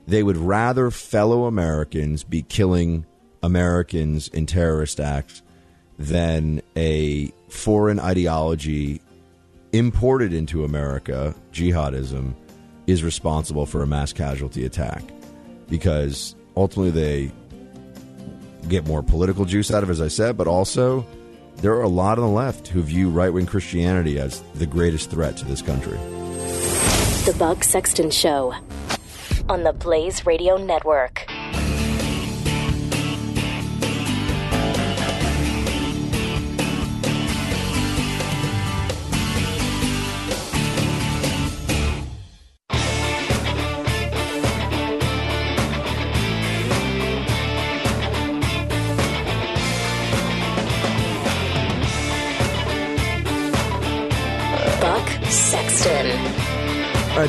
E: They would rather fellow americans be killing americans in terrorist acts than a foreign ideology imported into america jihadism is responsible for a mass casualty attack. Because ultimately they get more political juice out of as I said, but also there are a lot on the left who view right wing Christianity as the greatest threat to this country.
D: The Buck Sexton Show on the Blaze Radio Network.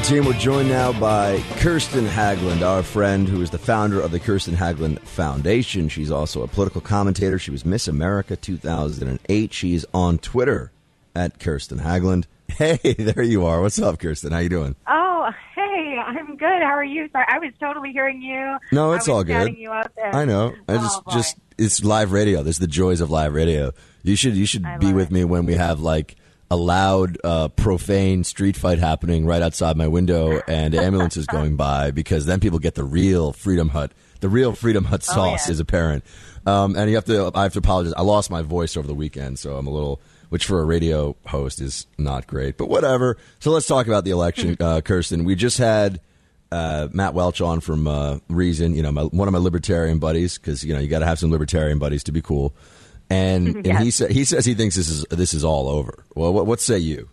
E: Team, we're joined now by Kirsten Haglund, our friend who is the founder of the Kirsten Haglund Foundation. She's also a political commentator. She was Miss America 2008. She's on Twitter at Kirsten Haglund. Hey, there you are. What's up, Kirsten? How you doing?
H: Oh, hey, I'm good. How are you? Sorry, I was totally hearing you.
E: No, it's all good.
H: chatting You up there.
E: I know. I
H: Oh,
E: just just it's live radio. There's the joys of live radio. You should you should be with me when we have like a loud, uh, profane street fight happening right outside my window and ambulances going by because then people get the real Freedom Hut. The real Freedom Hut
H: Oh,
E: sauce
H: yeah.
E: is apparent. Um, and you have to. I have to apologize. I lost my voice over the weekend, so I'm a little. Which for a radio host is not great, but whatever. So let's talk about the election, uh, Kirsten. We just had uh, Matt Welch on from uh, Reason. You know, my, one of my libertarian buddies, because you know you got to have some libertarian buddies to be cool. And and he sa- he says he thinks this is this is all over. Well, what, what say you?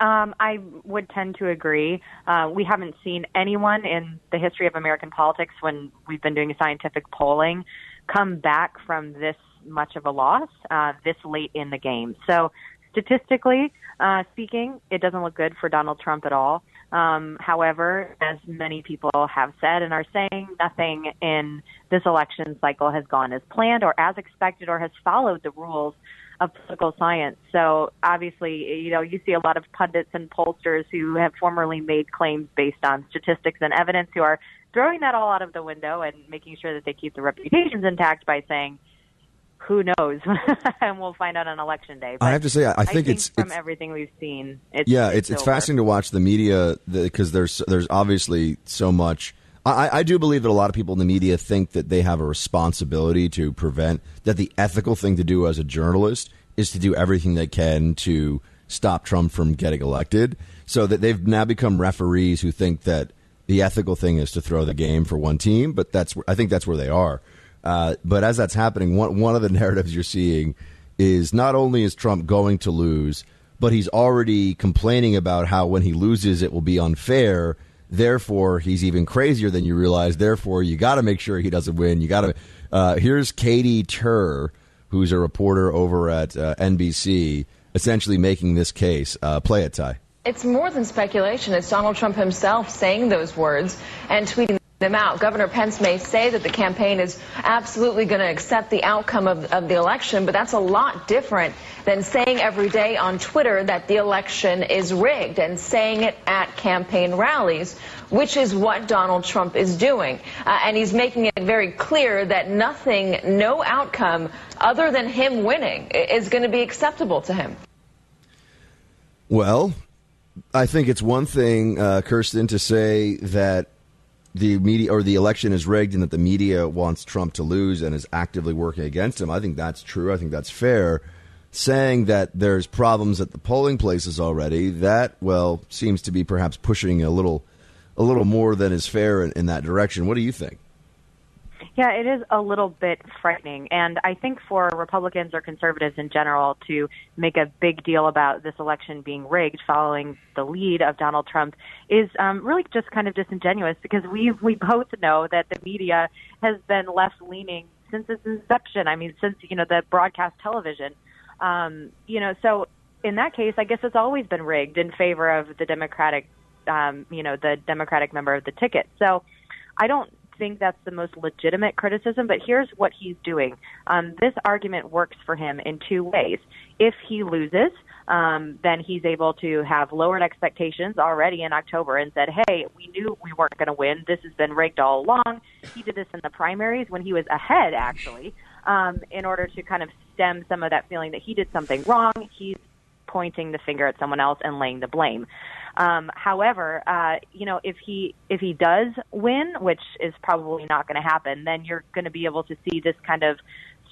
H: Um, I would tend to agree. Uh, we haven't seen anyone in the history of American politics when we've been doing scientific polling come back from this much of a loss uh, this late in the game. So, statistically uh, speaking, it doesn't look good for Donald Trump at all. Um, however, as many people have said and are saying, nothing in this election cycle has gone as planned or as expected or has followed the rules of political science. So obviously, you know, you see a lot of pundits and pollsters who have formerly made claims based on statistics and evidence who are throwing that all out of the window and making sure that they keep their reputations intact by saying, who knows? and we'll find out on election day.
E: I have to say, I- I think it's-
H: from
E: it's-
H: everything we've seen. It's,
E: yeah, it's it's
H: over.
E: fascinating to watch the media because there's there's obviously so much. I, I do believe that a lot of people in the media think that they have a responsibility to prevent that the ethical thing to do as a journalist is to do everything they can to stop Trump from getting elected. So that they've now become referees who think that the ethical thing is to throw the game for one team. But that's I think that's where they are. Uh, but as that's happening, one one of the narratives you're seeing is not only is Trump going to lose, but he's already complaining about how when he loses, it will be unfair. Therefore, he's even crazier than you realize. Therefore, you got to make sure he doesn't win. You got to. Uh, here's Katie Tur, who's a reporter over at uh, NBC, essentially making this case. Uh, play it, Ty.
I: It's more than speculation. It's Donald Trump himself saying those words and tweeting them out. Governor Pence may say that the campaign is absolutely going to accept the outcome of, of the election, but that's a lot different than saying every day on Twitter that the election is rigged and saying it at campaign rallies, which is what Donald Trump is doing. Uh, and he's making it very clear that nothing, no outcome other than him winning is going to be acceptable to him.
E: Well, I think it's one thing, uh, Kirsten, to say that the media or the election is rigged and that the media wants Trump to lose and is actively working against him. I think that's true. I think that's fair. Saying that there's problems at the polling places already, that well seems to be perhaps pushing a little, a little more than is fair in, in that direction. What do you think?
H: Yeah, it is a little bit frightening. And I think for Republicans or conservatives in general to make a big deal about this election being rigged following the lead of Donald Trump is um, really just kind of disingenuous because we, we both know that the media has been left leaning since its inception. I mean, since, you know, the broadcast television. Um, you know, so in that case, I guess it's always been rigged in favor of the Democratic, um, you know, the Democratic member of the ticket. So I don't think that's the most legitimate criticism, but here's what he's doing. Um, this argument works for him in two ways. If he loses, um, then he's able to have lowered expectations already in October and said, hey, we knew we weren't going to win. This has been rigged all along. He did this in the primaries when he was ahead, actually, um, in order to kind of stem some of that feeling that he did something wrong. He's pointing the finger at someone else and laying the blame. Um, however, uh, you know, if he if he does win, which is probably not going to happen, then you're going to be able to see this kind of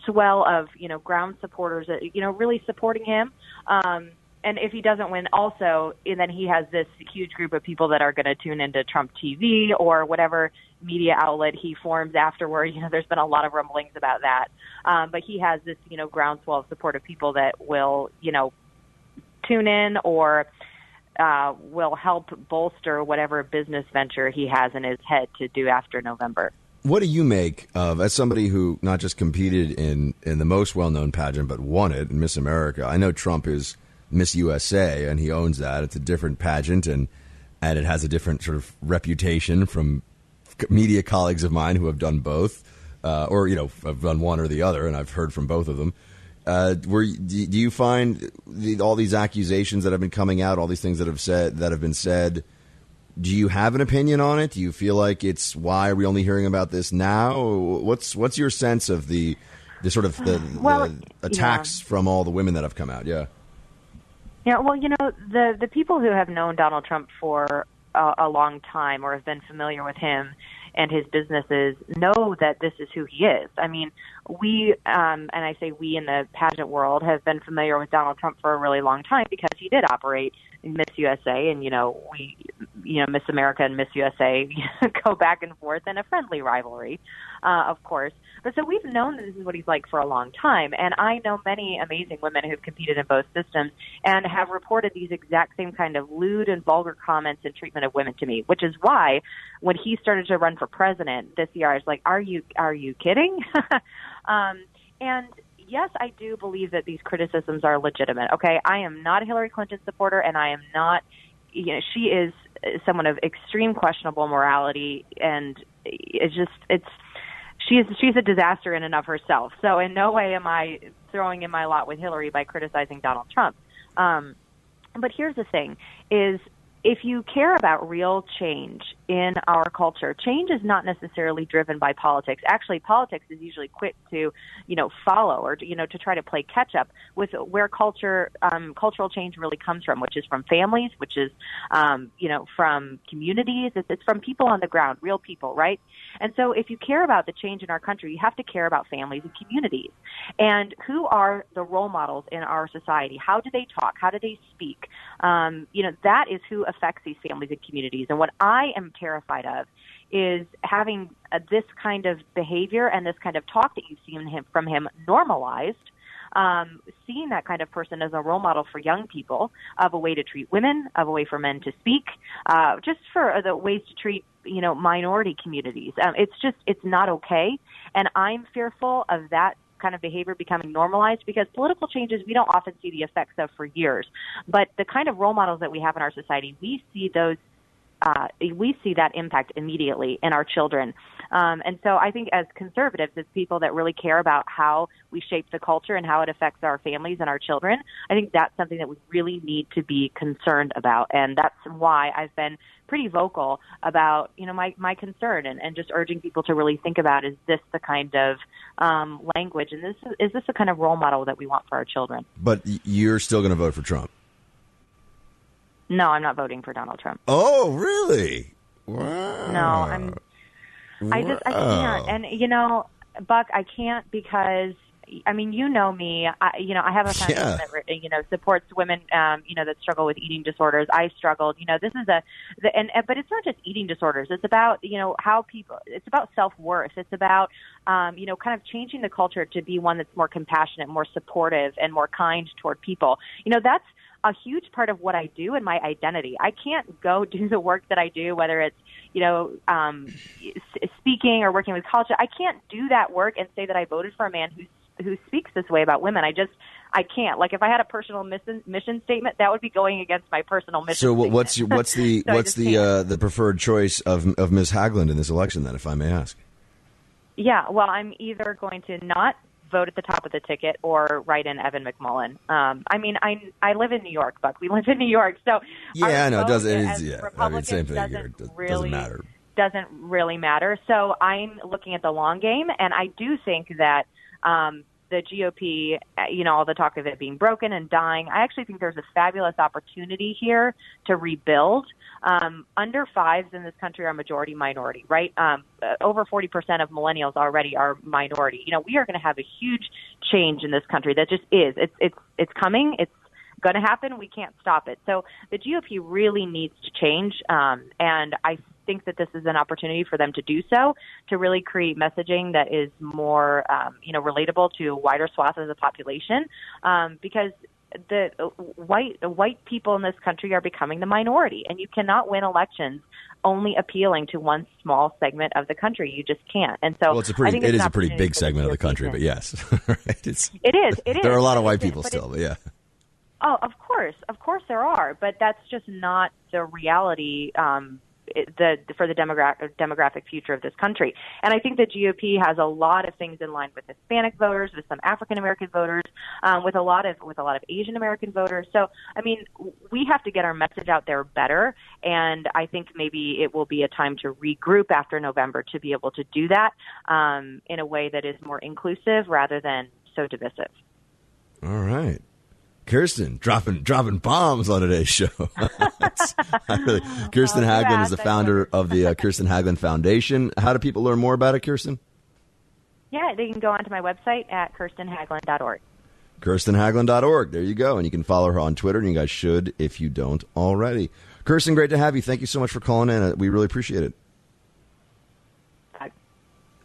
H: swell of you know ground supporters, uh, you know, really supporting him. Um, and if he doesn't win, also, and then he has this huge group of people that are going to tune into Trump TV or whatever media outlet he forms afterward. You know, there's been a lot of rumblings about that. Um, but he has this, you know, groundswell of support of people that will, you know, tune in or uh, will help bolster whatever business venture he has in his head to do after November.
E: What do you make of as somebody who not just competed in in the most well known pageant but won it, Miss America? I know Trump is Miss USA and he owns that. It's a different pageant and and it has a different sort of reputation from media colleagues of mine who have done both, uh, or you know, have done one or the other, and I've heard from both of them. Uh, were do do you find the, all these accusations that have been coming out, all these things that have said that have been said? do you have an opinion on it? Do you feel like it's why are we only hearing about this now? What's what's your sense of the the sort of the,
H: Well,
E: the attacks from all the women that have come out? Yeah.
H: Yeah, well, you know, the the people who have known Donald Trump for a, a long time or have been familiar with him and his businesses know that this is who he is. I mean, we um and I say we in the pageant world have been familiar with Donald Trump for a really long time because he did operate Miss USA and you know, we you know, Miss America and Miss USA go back and forth in a friendly rivalry, uh, of course. But so we've known that this is what he's like for a long time. And I know many amazing women who've competed in both systems and have reported these exact same kind of lewd and vulgar comments and treatment of women to me, which is why when he started to run for president this year, I was like, are you, are you kidding? um, and yes, I do believe that these criticisms are legitimate. Okay. I am not a Hillary Clinton supporter and I am not, you know, she is someone of extreme questionable morality and it's just, it's, she's she's a disaster in and of herself. So in no way am I throwing in my lot with Hillary by criticizing Donald Trump. Um, but here's the thing: is if you care about real change in our culture, change is not necessarily driven by politics. Actually, politics is usually quick to, you know, follow or you know to try to play catch up with where culture, um, cultural change really comes from, which is from families, which is, um, you know, from communities. It's, it's from people on the ground, real people, right? And so, if you care about the change in our country, you have to care about families and communities. And who are the role models in our society? How do they talk? How do they speak? Um, you know, that is who affects these families and communities. And what I am terrified of is having uh, this kind of behavior and this kind of talk that you've seen him, from him normalized. Um, seeing that kind of person as a role model for young people of a way to treat women, of a way for men to speak, uh, just for the ways to treat you know minority communities. Um, it's just it's not okay, and I'm fearful of that kind of behavior becoming normalized because political changes we don't often see the effects of for years. But the kind of role models that we have in our society, we see those uh, we see that impact immediately in our children. Um, and so I think as conservatives, as people that really care about how we shape the culture and how it affects our families and our children, I think that's something that we really need to be concerned about. And that's why I've been pretty vocal about, you know, my, my concern and, and just urging people to really think about is this the kind of um, language and this is this the kind of role model that we want for our children?
E: But you're still going to vote for Trump.
H: No, I'm not voting for Donald Trump.
E: Oh, really? Wow.
H: No, I'm. I just I can't, and you know, Buck, I can't because I mean, you know me. I, you know, I have a foundation
E: Yeah.
H: that you know supports women. Um, you know that struggle with eating disorders. I struggled. You know, this is a, the, and and- but it's not just eating disorders. It's about you know how people. It's about self worth. It's about um, you know kind of changing the culture to be one that's more compassionate, more supportive, and more kind toward people. You know, that's a huge part of what I do and my identity. I can't go do the work that I do, whether it's you know um, speaking or working with college. I can't do that work and say that I voted for a man who who speaks this way about women. I just I can't. Like if I had a personal mission mission statement, that would be going against my personal mission.
E: So
H: statement.
E: what's your, what's the
H: So
E: what's the uh, the preferred choice of of Ms. Haglund in this election then, if I may ask?
H: Yeah, well, I'm either going to not vote at the top of the ticket or write in Evan McMullin. Um, I mean, I I live in New York, Buck. We live in New York, so
E: Yeah,
H: our
E: no, it
H: vote
E: does. It
H: as.
E: Yeah, I mean, same thing here.
H: doesn't
E: It does-
H: really
E: doesn't matter.
H: doesn't really matter. So I'm looking at the long game, and I do think that um, the GOP, uh, you know, all the talk of it being broken and dying, I actually think there's a fabulous opportunity here to rebuild. Um, under fives in this country are majority minority, right? Um, uh, over 40% of millennials already are minority. You know, we are going to have a huge change in this country. That just is. It's it's it's coming. It's going to happen. We can't stop it. So the GOP really needs to change, um, and I think that this is an opportunity for them to do so to really create messaging that is more, um, you know, relatable to wider swath of the population, um, because the white white people in this country are becoming the minority, and you cannot win elections only appealing to one small segment of the country. You just can't. And so
E: Well, it's a pretty it
H: it's
E: a pretty big segment of the country, but yes. It's,
H: It is. It is.
E: there are a lot of white people
H: but
E: still, but yeah.
H: Oh, of course, of course there are, but that's just not the reality um, the for the demographic future of this country. And I think the GOP has a lot of things in line with Hispanic voters, with some African American voters, um, with a lot of with a lot of Asian American voters. So I mean, we have to get our message out there better. And I think maybe it will be a time to regroup after November to be able to do that um, in a way that is more inclusive rather than so divisive.
E: All right. Kirsten dropping dropping bombs on today's show. really, Kirsten oh, Haglund is the founder of the uh, Kirsten Haglund Foundation. How do people learn more about it, Kirsten?
H: Yeah, they can go onto my website at kirstenhaglund.org.
E: KirstenHaglund.org. There you go. And you can follow her on Twitter, and you guys should if you don't already. Kirsten, great to have you. Thank you so much for calling in. Uh, we really appreciate it.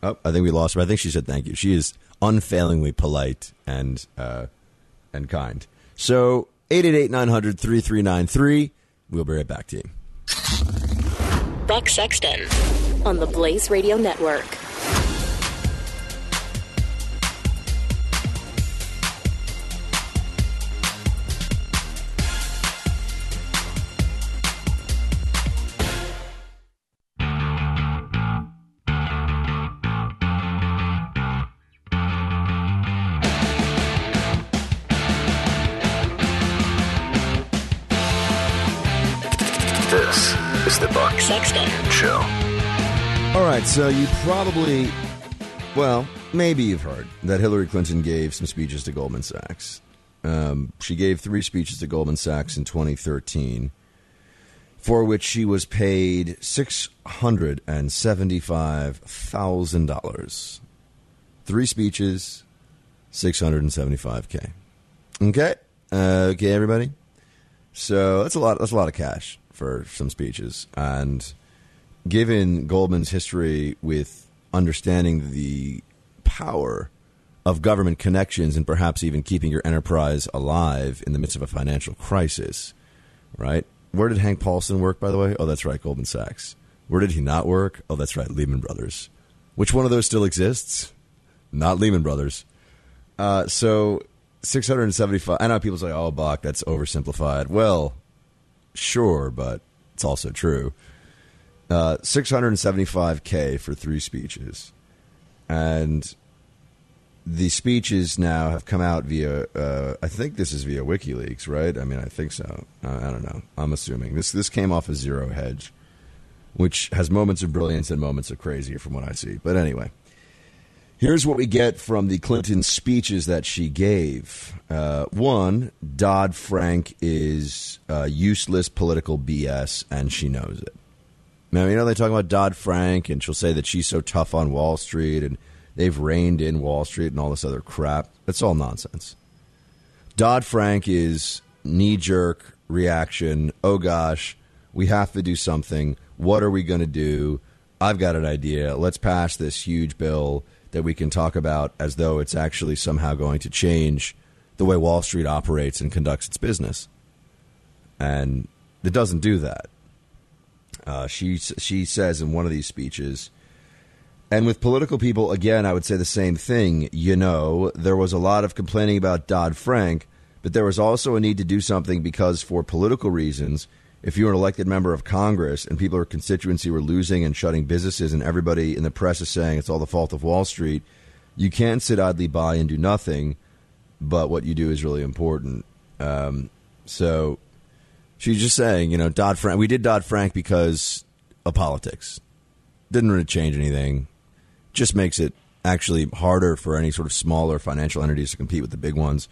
E: Oh, I think we lost her. I think she said thank you. She is unfailingly polite and uh, and kind. So 888-900-3393. We'll be right back to you.
D: Buck Sexton on the Blaze Radio Network.
E: So you probably, well, maybe you've heard that Hillary Clinton gave some speeches to Goldman Sachs. Um, she gave three speeches to Goldman Sachs in 2013, for which she was paid $675,000. Three speeches, 675K. Okay? Uh, okay, everybody? So that's a lot. That's a lot of cash for some speeches, and given Goldman's history with understanding the power of government connections and perhaps even keeping your enterprise alive in the midst of a financial crisis, right? Where did Hank Paulson work, by the way? Oh, that's right, Goldman Sachs. Where did he not work? Oh, that's right, Lehman Brothers. Which one of those still exists? Not Lehman Brothers. Uh, so 675. I know people say, oh, Buck, that's oversimplified. Well, sure, but it's also true. Uh, 675K for three speeches. And the speeches now have come out via, uh, I think this is via WikiLeaks, right? I mean, I think so. Uh, I don't know. I'm assuming. This, this came off of Zero Hedge, which has moments of brilliance and moments of crazy from what I see. But anyway. Here's what we get from the Clinton speeches that she gave. Uh, one, Dodd Frank is uh, useless political BS, and she knows it. Now, you know, they talk about Dodd Frank, and she'll say that she's so tough on Wall Street, and they've reined in Wall Street and all this other crap. That's all nonsense. Dodd Frank is knee jerk reaction. Oh gosh, we have to do something. What are we going to do? I've got an idea. Let's pass this huge bill that we can talk about as though it's actually somehow going to change the way Wall Street operates and conducts its business. And it doesn't do that. Uh, she she says in one of these speeches, and with political people, again, I would say the same thing. You know, there was a lot of complaining about Dodd Frank, but there was also a need to do something because, for political reasons, if you were an elected member of Congress and people in constituency were losing and shutting businesses, and everybody in the press is saying it's all the fault of Wall Street, you can't sit idly by and do nothing. But what you do is really important. Um, so She's just saying, you know, Dodd Frank. We did Dodd Frank because of politics. Didn't really change anything. Just makes it actually harder for any sort of smaller financial entities to compete with the big ones.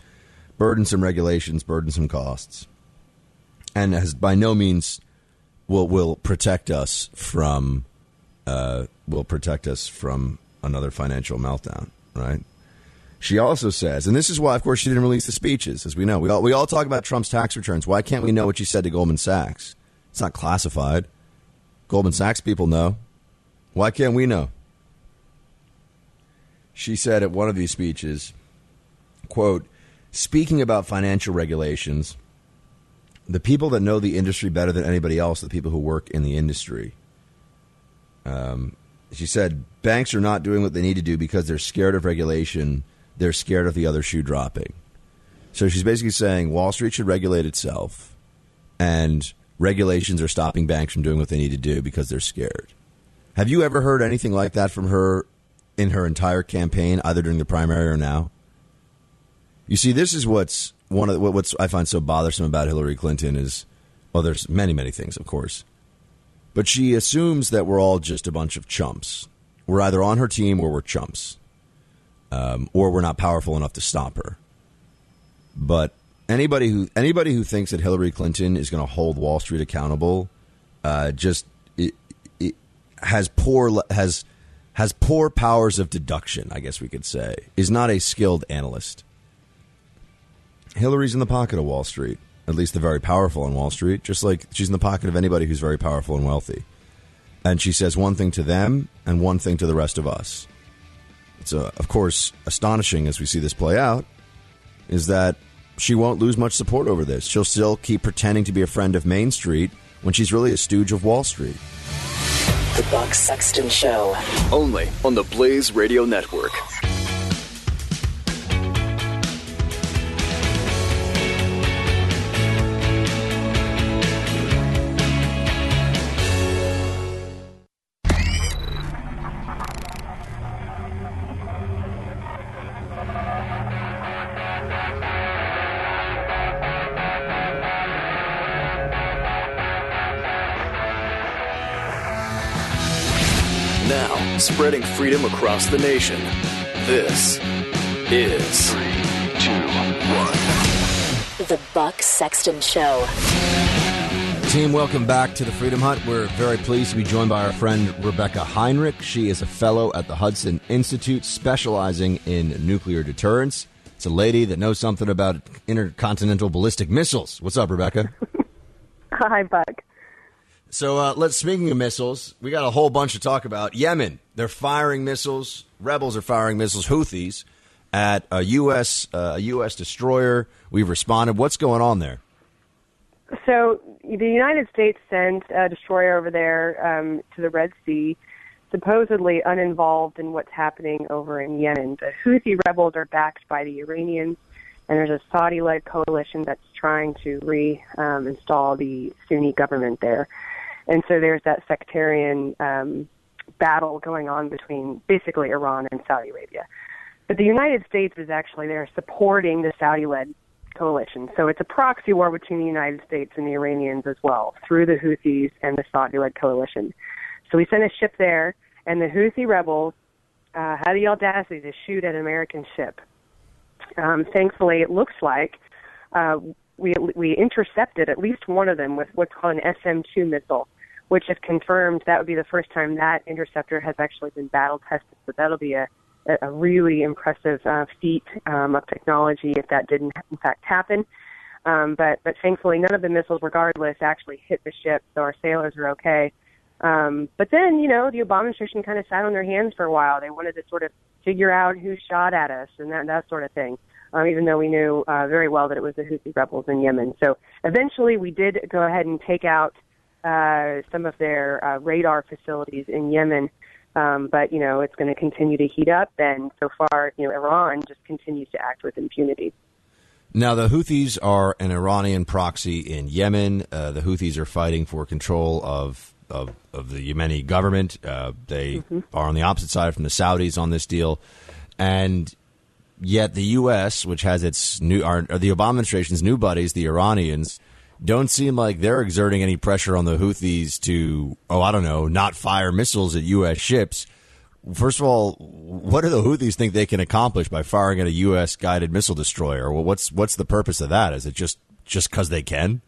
E: Burdensome regulations, burdensome costs, and has by no means will will protect us from uh, will protect us from another financial meltdown. Right. She also says, and this is why, of course, she didn't release the speeches, as we know. We all, we all talk about Trump's tax returns. Why can't we know what she said to Goldman Sachs? It's not classified. Goldman Sachs people know. Why can't we know? She said at one of these speeches, quote, speaking about financial regulations, the people that know the industry better than anybody else the people who work in the industry. Um, she said, banks are not doing what they need to do because they're scared of regulation – they're scared of the other shoe dropping. So she's basically saying Wall Street should regulate itself, and regulations are stopping banks from doing what they need to do because they're scared. Have you ever heard anything like that from her in her entire campaign, either during the primary or now? You see, this is what's one of the, what's I find so bothersome about Hillary Clinton is, well, there's many many things, of course, but she assumes that we're all just a bunch of chumps. We're either on her team or we're chumps, um, or we're not powerful enough to stop her. But anybody who anybody who thinks that Hillary Clinton is going to hold Wall Street accountable, uh, just it, it has poor has has poor powers of deduction. I guess we could say is not a skilled analyst. Hillary's in the pocket of Wall Street, at least the very powerful on Wall Street, just like she's in the pocket of anybody who's very powerful and wealthy. And she says one thing to them and one thing to the rest of us. It's, uh, of course, astonishing as we see this play out, is that she won't lose much support over this. She'll still keep pretending to be a friend of Main Street when she's really a stooge of Wall Street.
F: The Buck Sexton Show.
B: Only on the Blaze Radio Network. Spreading freedom across the nation. This is three, two, one.
F: The Buck Sexton Show.
E: Team, welcome back to the Freedom Hut. We're very pleased to be joined by our friend Rebecca Heinrich. She is a fellow at the Hudson Institute specializing in nuclear deterrence. It's a lady that knows something about intercontinental ballistic missiles. What's up, Rebecca?
J: Hi, Buck.
E: So uh, let's. Speaking of missiles, we got a whole bunch to talk about. Yemen, they're firing missiles. Rebels are firing missiles. Houthis at a U.S. Uh, a U.S. destroyer. We've responded. What's going on there?
J: So the United States sent a destroyer over there um, to the Red Sea, supposedly uninvolved in what's happening over in Yemen. The Houthi rebels are backed by the Iranians, and there's a Saudi-led coalition that's trying to reinstall um, the Sunni government there. And so there's that sectarian um, battle going on between basically Iran and Saudi Arabia. But the United States is actually there supporting the Saudi led coalition. So it's a proxy war between the United States and the Iranians as well through the Houthis and the Saudi led coalition. So we sent a ship there, and the Houthi rebels uh, had the audacity to shoot at an American ship. Um, thankfully, it looks like uh, we we intercepted at least one of them with what's called an SM-2 missile, which if confirmed, that would be the first time that interceptor has actually been battle tested. So that'll be a, a really impressive uh, feat um, of technology if that didn't in fact happen. Um, but but thankfully, none of the missiles, regardless, actually hit the ship, so our sailors are okay. Um, but then, you know, the Obama administration kind of sat on their hands for a while. They wanted to sort of figure out who shot at us and that that sort of thing. Um, even though we knew uh, very well that it was the Houthi rebels in Yemen. So eventually, we did go ahead and take out uh, some of their uh, radar facilities in Yemen. Um, but you know it's going to continue to heat up, and so far, you know, Iran just continues to act with impunity.
E: Now, the Houthis are an Iranian proxy in Yemen. Uh, the Houthis are fighting for control of of, of the Yemeni government. Uh, they mm-hmm. are on the opposite side from the Saudis on this deal, and yet the U.S., which has its new, our, the Obama administration's new buddies, the Iranians, don't seem like they're exerting any pressure on the Houthis to, oh, I don't know, not fire missiles at U.S. ships. First of all, what do the Houthis think they can accomplish by firing at a U.S. guided missile destroyer? Well, what's what's the purpose of that? Is it just just because they can?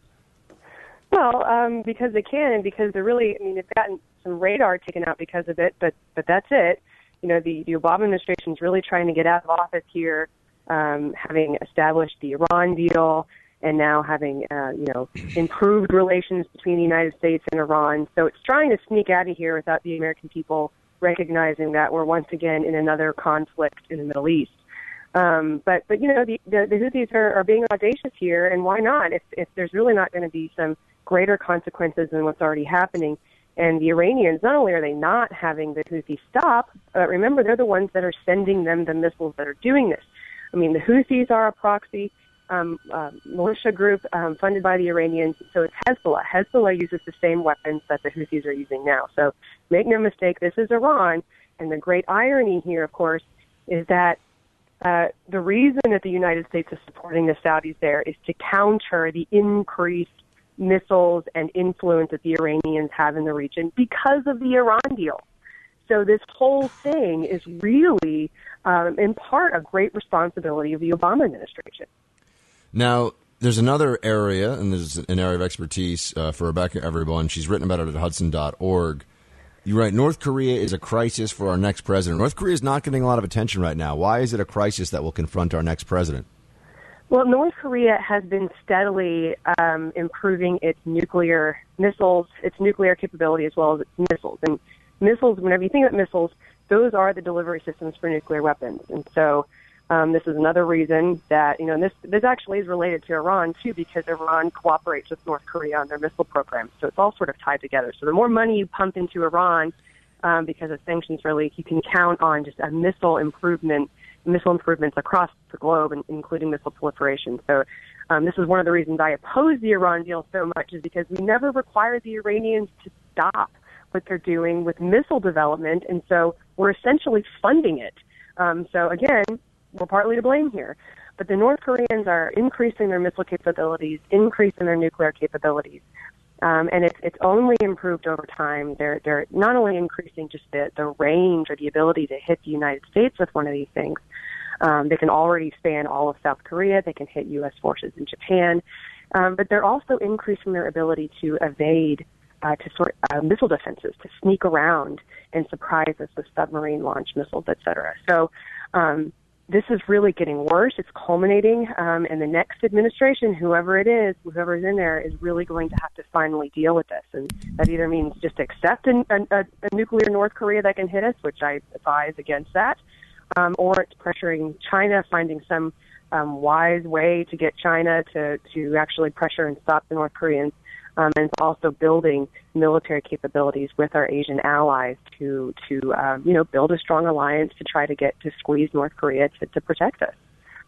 J: Well, um, because they can, and because they're really, I mean, they've gotten some radar taken out because of it, but but that's it. You know, the, the Obama administration is really trying to get out of office here, um, having established the Iran deal, and now having uh, you know improved relations between the United States and Iran. So it's trying to sneak out of here without the American people recognizing that we're once again in another conflict in the Middle East. Um, but but you know the the, the Houthis are, are being audacious here, and why not? If if there's really not going to be some greater consequences than what's already happening. And the Iranians, not only are they not having the Houthis stop, but remember they're the ones that are sending them the missiles that are doing this. I mean, the Houthis are a proxy um, uh, militia group um, funded by the Iranians. So it's Hezbollah. Hezbollah uses the same weapons that the Houthis are using now. So make no mistake, this is Iran. And the great irony here, of course, is that uh, the reason that the United States is supporting the Saudis there is to counter the increased missiles and influence that the Iranians have in the region because of the Iran deal. So this whole thing is really, um, in part, a great responsibility of the Obama administration.
E: Now, there's another area, and there's an area of expertise uh, for Rebecca Everyone. She's written about it at Hudson.org. You write. North Korea is a crisis for our next president. North Korea is not getting a lot of attention right now. Why is it a crisis that will confront our next president?
J: Well, North Korea has been steadily um, improving its nuclear missiles, its nuclear capability, as well as its missiles. And missiles, whenever you think about missiles, those are the delivery systems for nuclear weapons. And so um, this is another reason that, you know, and this, this actually is related to Iran, too, because Iran cooperates with North Korea on their missile programs. So it's all sort of tied together. So the more money you pump into Iran um, because of sanctions relief, you can count on just a missile improvement, missile improvements across the globe, including missile proliferation. So um, this is one of the reasons I oppose the Iran deal so much, is because we never required the Iranians to stop what they're doing with missile development, and so we're essentially funding it. Um, so again, we're partly to blame here. But the North Koreans are increasing their missile capabilities, increasing their nuclear capabilities. Um, and it's it's only improved over time. They're they're not only increasing just the the range or the ability to hit the United States with one of these things. Um, they can already span all of South Korea. They can hit U.S. forces in Japan, um, but they're also increasing their ability to evade, uh, to sort uh, missile defenses, to sneak around and surprise us with submarine launch missiles, et cetera. So um, this is really getting worse. It's culminating, um, and the next administration, whoever it is, whoever's in there, is really going to have to finally deal with this. And that either means just accept a, a, a nuclear North Korea that can hit us, which I advise against that, um, or it's pressuring China, finding some um, wise way to get China to to actually pressure and stop the North Koreans um, and also building military capabilities with our Asian allies to to um, you know build a strong alliance to try to get to squeeze North Korea to, to protect us.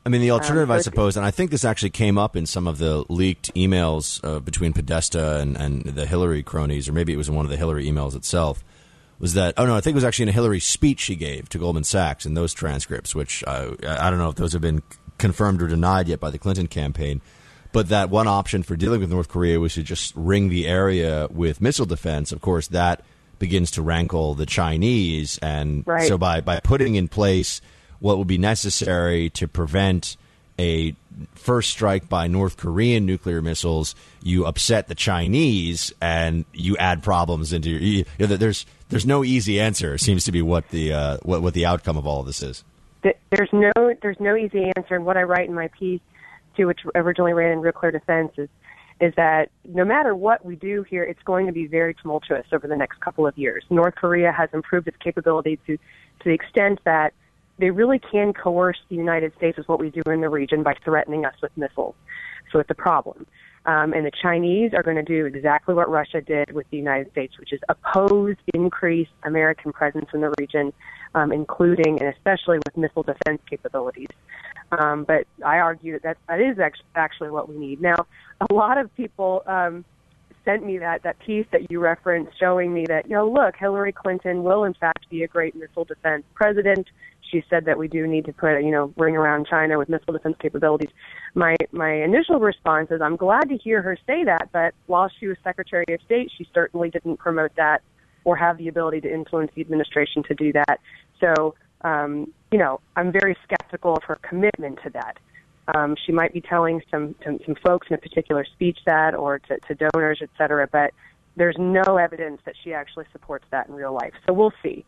E: I mean, the alternative, um, I suppose, and I think this actually came up in some of the leaked emails uh, between Podesta and, and the Hillary cronies, or maybe it was in one of the Hillary emails itself. Was that? Oh no, I think it was actually in a Hillary speech she gave to Goldman Sachs in those transcripts, which uh, I don't know if those have been confirmed or denied yet by the Clinton campaign. But that one option for dealing with North Korea was to just ring the area with missile defense. Of course, that begins to rankle the Chinese. And
J: right.
E: so by, by putting in place what would be necessary to prevent a first strike by North Korean nuclear missiles, you upset the Chinese and you add problems into your. You know, there's there's no easy answer. Seems to be what the uh, what what the outcome of all of this is.
J: There's no there's no easy answer. And what I write in my piece to which originally ran in Real Clear Defense is is that no matter what we do here, it's going to be very tumultuous over the next couple of years. North Korea has improved its capability to to the extent that they really can coerce the United States with what we do in the region by threatening us with missiles. So it's a problem. Um, and the Chinese are going to do exactly what Russia did with the United States, which is oppose increased American presence in the region, um, including and especially with missile defense capabilities. Um, but I argue that, that that is actually what we need. Now, a lot of people um, sent me that, that piece that you referenced showing me that, you know, look, Hillary Clinton will in fact be a great missile defense president. She said that we do need to put, you know, ring around China with missile defense capabilities. My my initial response is I'm glad to hear her say that, but while she was Secretary of State, she certainly didn't promote that or have the ability to influence the administration to do that. So um, you know, I'm very skeptical of her commitment to that. Um, she might be telling some, some some folks in a particular speech that, or to, to donors, et cetera, but there's no evidence that she actually supports that in real life. So we'll see.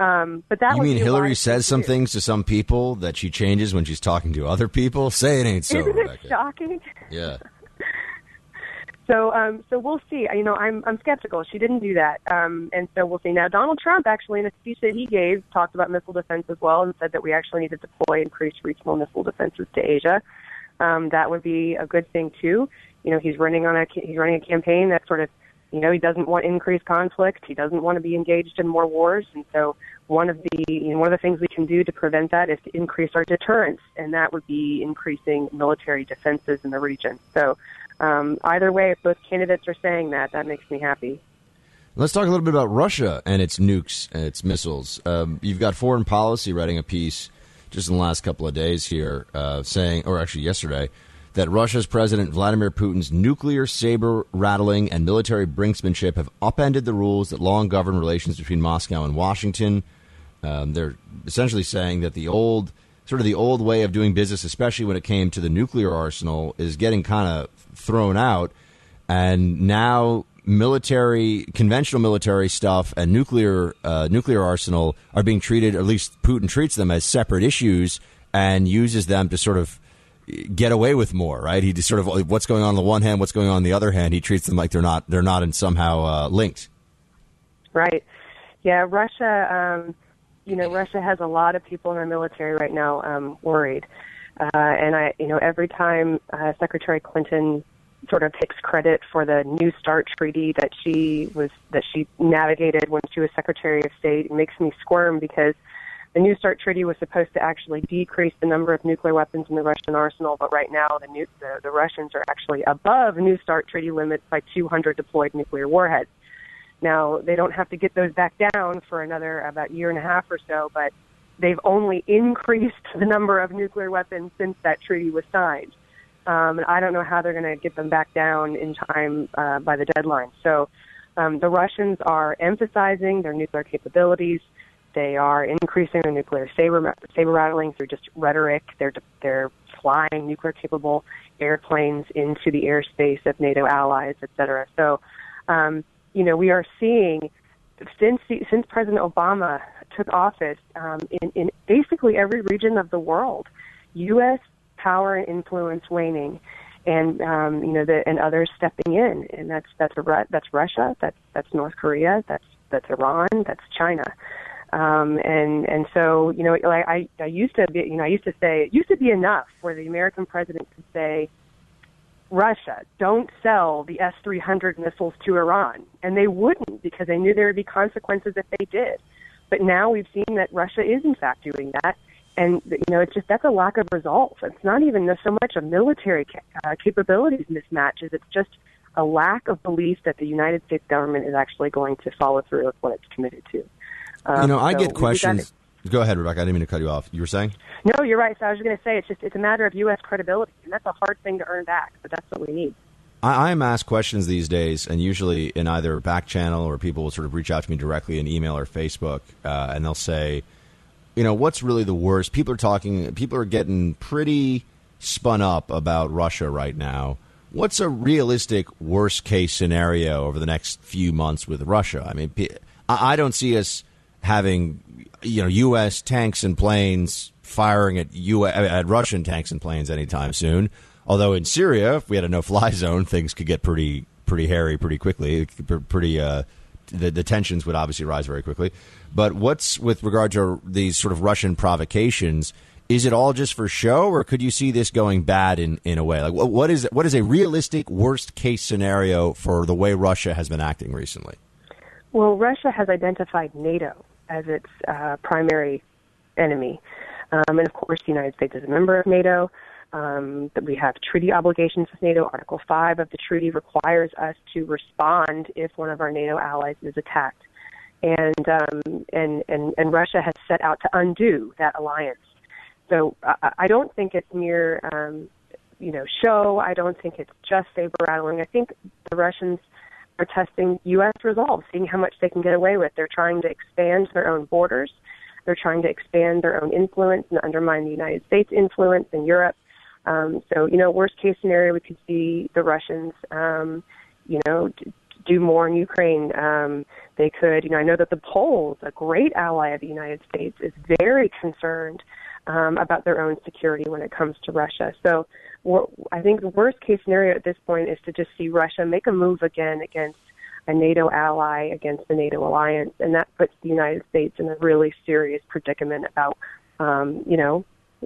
J: Um, but that
E: you mean Hillary
J: says
E: some things to some people that she changes when she's talking to other people? Say it ain't so.
J: Isn't
E: Rebecca.
J: it shocking?
E: Yeah.
J: So, um, so we'll see. You know, I'm I'm skeptical. She didn't do that, um, and so we'll see. Now, Donald Trump actually, in a speech that he gave, talked about missile defense as well, and said that we actually need to deploy increased regional missile defenses to Asia. Um, that would be a good thing too. You know, he's running on a he's running a campaign that sort of you know, he doesn't want increased conflict. He doesn't want to be engaged in more wars. And so one of the you know, one of the things we can do to prevent that is to increase our deterrence, and that would be increasing military defenses in the region. So um, either way, if both candidates are saying that, that makes me happy.
E: Let's talk a little bit about Russia and its nukes and its missiles. Um, you've got Foreign Policy writing a piece just in the last couple of days here, uh, saying, or actually yesterday, that Russia's President Vladimir Putin's nuclear saber rattling and military brinksmanship have upended the rules that long govern relations between Moscow and Washington. Um, they're essentially saying that the old, sort of the old way of doing business, especially when it came to the nuclear arsenal, is getting kind of thrown out. And now military, conventional military stuff and nuclear uh, nuclear arsenal are being treated, at least Putin treats them as separate issues and uses them to sort of get away with more. Right? He just sort of what's going on on the one hand, what's going on, on the other hand. He treats them like they're not they're not in somehow uh, linked.
J: Right. Yeah. Russia. Um, you know, Russia has a lot of people in their military right now um, worried. Uh, and I, you know, every time uh, Secretary Clinton sort of takes credit for the New START treaty that she was that she navigated when she was Secretary of State. It makes me squirm because the New START treaty was supposed to actually decrease the number of nuclear weapons in the Russian arsenal, but right now the new, the, the Russians are actually above New START treaty limits by 200 deployed nuclear warheads. Now they don't have to get those back down for another about year and a half or so, but they've only increased the number of nuclear weapons since that treaty was signed. Um, and I don't know how they're going to get them back down in time uh, by the deadline. So um, the Russians are emphasizing their nuclear capabilities. They are increasing their nuclear saber saber rattling through just rhetoric. They're they're flying nuclear capable airplanes into the airspace of NATO allies, et cetera. So, um, you know, we are seeing since since President Obama took office um, in, in basically every region of the world, U.S power and influence waning, and um, you know, the, and others stepping in, and that's that's a, that's Russia, that's that's North Korea, that's that's Iran, that's China. Um, and and so you know, I I used to be, you know, I used to say it used to be enough where the American president could say, Russia, don't sell the S 300 missiles to Iran. And they wouldn't because they knew there would be consequences if they did. But now we've seen that Russia is, in fact, doing that. And you know it's just that's a lack of resolve. It's not even so much a military uh, capabilities mismatch as it's just a lack of belief that the united states government is actually going to follow through with what it's committed to.
E: Um, you know i so get questions. Go ahead rebecca. I didn't mean to cut you off. You were saying?
J: No you're right. So i was going to say it's just it's a matter of u.s credibility and that's a hard thing to earn back but that's what we need
E: I, am asked questions these days, and usually in either back channel or people will sort of reach out to me directly in email or Facebook, uh, and they'll say, you know, what's really the worst? People are talking, people are getting pretty spun up about Russia right now. What's a realistic worst case scenario over the next few months with Russia? I mean, I don't see us having, you know, U.S. tanks and planes firing at U.S. at Russian tanks and planes anytime soon. Although in Syria, if we had a no-fly zone, things could get pretty pretty hairy pretty quickly. Pretty, uh, the, the tensions would obviously rise very quickly. But what's with regard to these sort of Russian provocations? Is it all just for show, or could you see this going bad in, in a way? Like, what is what is a realistic worst case scenario for the way Russia has been acting recently?
J: Well, Russia has identified NATO as its uh, primary enemy, um, and of course, the United States is a member of NATO. Um, that we have treaty obligations with NATO. Article 5 of the treaty requires us to respond if one of our NATO allies is attacked and um, and and and Russia has set out to undo that alliance. So I, I don't think it's mere um, you know show. I don't think it's just saber rattling. I think the Russians are testing U.S. resolve, seeing how much they can get away with. They're trying to expand their own borders. They're trying to expand their own influence and undermine the United States' influence in Europe. Um, so, you know, worst case scenario, we could see the Russians, um, you know, do more in Ukraine. Um, they could, you know, I know that the Poles, a great ally of the United States, is very concerned um, about their own security when it comes to Russia. So I think the worst case scenario at this point is to just see Russia make a move again against a NATO ally, against the NATO alliance, and that puts the United States in a really serious predicament about, um, you know,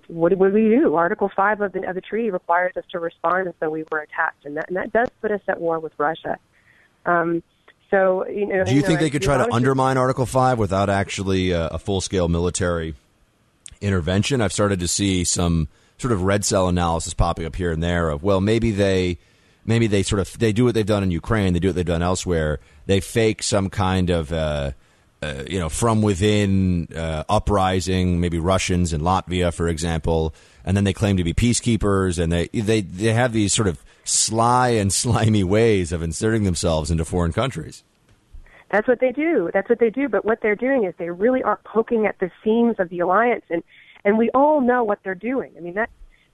J: what would we do? Article 5 of the, of the treaty requires us to respond as though we were attacked, and that, and that does put us at war with Russia. Um, So, you know,
E: Do you
J: know,
E: think they could try to undermine Article 5 without actually uh, a full scale military intervention? I've started to see some sort of red cell analysis popping up here and there of, well, maybe they. Maybe they sort of they do what they've done in Ukraine. They do what they've done elsewhere. They fake some kind of uh, uh, you know from within uh, uprising, maybe Russians in Latvia, for example, and then they claim to be peacekeepers, and they they they have these sort of sly and slimy ways of inserting themselves into foreign countries.
J: That's what they do. That's what they do. But what they're doing is they really are poking at the seams of the alliance, and and we all know what they're doing. I mean, that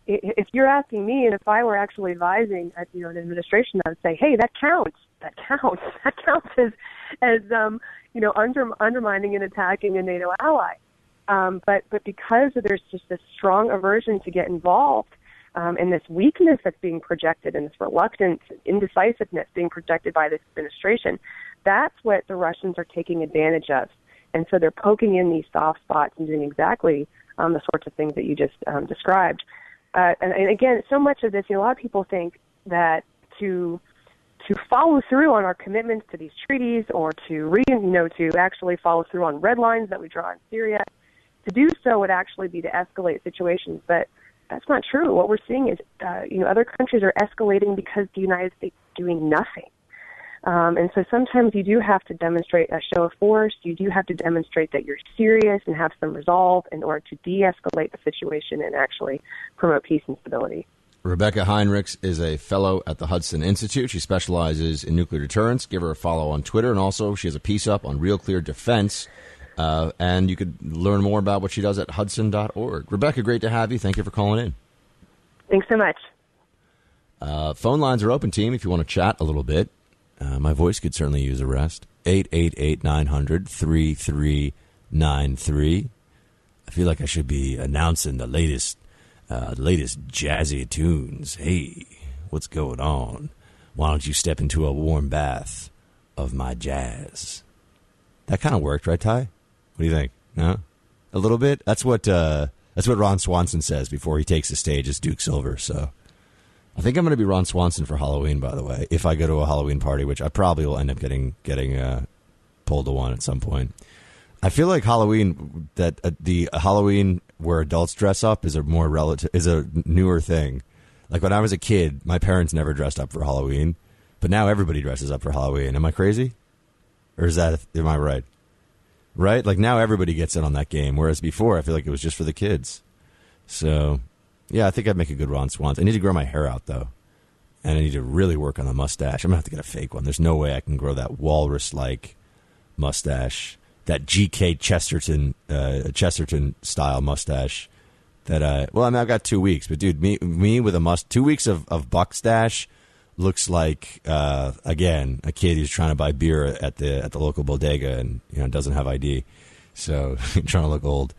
J: if you're asking me, and if I were actually advising at you know an administration, I would say, hey, that counts. That counts. That counts as as um, you know under, undermining and attacking a NATO ally. Um, but but because there's just this strong aversion to get involved, um, and this weakness that's being projected, and this reluctance, indecisiveness being projected by this administration, that's what the Russians are taking advantage of. And so they're poking in these soft spots and doing exactly um, the sorts of things that you just um, described. Uh, and, and again, so much of this, you know, a lot of people think that to to follow through on our commitments to these treaties, or to re, you know, to actually follow through on red lines that we draw in Syria, to do so would actually be to escalate situations. But that's not true. What we're seeing is, uh, you know, other countries are escalating because the United States is doing nothing. Um, and so sometimes you do have to demonstrate a show of force. You do have to demonstrate that you're serious and have some resolve in order to de-escalate the situation and actually promote peace and stability.
E: Rebecca Heinrichs is a fellow at the Hudson Institute. She specializes in nuclear deterrence. Give her a follow on Twitter, and also she has a piece up on Real Clear Defense. Uh, and you could learn more about what she does at hudson.org. Rebecca, great to have you. Thank you for calling in.
J: Thanks so much.
E: Uh, phone lines are open, team, if you want to chat a little bit. Uh, my voice could certainly use a rest. 888 900 3393. I feel like I should be announcing the latest, uh, latest jazzy tunes. Hey, what's going on? Why don't you step into a warm bath of my jazz? That kind of worked, right, Ty? What do you think? No, a little bit. That's what uh, that's what Ron Swanson says before he takes the stage as Duke Silver. So. I think I'm going to be Ron Swanson for Halloween. By the way, if I go to a Halloween party, which I probably will end up getting getting uh, pulled to one at some point. I feel like Halloween that uh, the Halloween where adults dress up is a more relative is a newer thing. Like when I was a kid, my parents never dressed up for Halloween, but now everybody dresses up for Halloween. Am I crazy, or is that am I right? Right? Like now everybody gets in on that game, whereas before I feel like it was just for the kids. So yeah, I think I'd make a good Ron Swanson. I need to grow my hair out though, and I need to really work on the mustache. I'm gonna have to get a fake one. There's no way I can grow that walrus-like mustache, that G.K. Chesterton, uh, Chesterton style mustache. That uh, well, I mean, I've got two weeks, but dude, me me with a must, two weeks of of buck stash looks like uh, again a kid who's trying to buy beer at the at the local bodega and you know doesn't have ID, so trying to look old.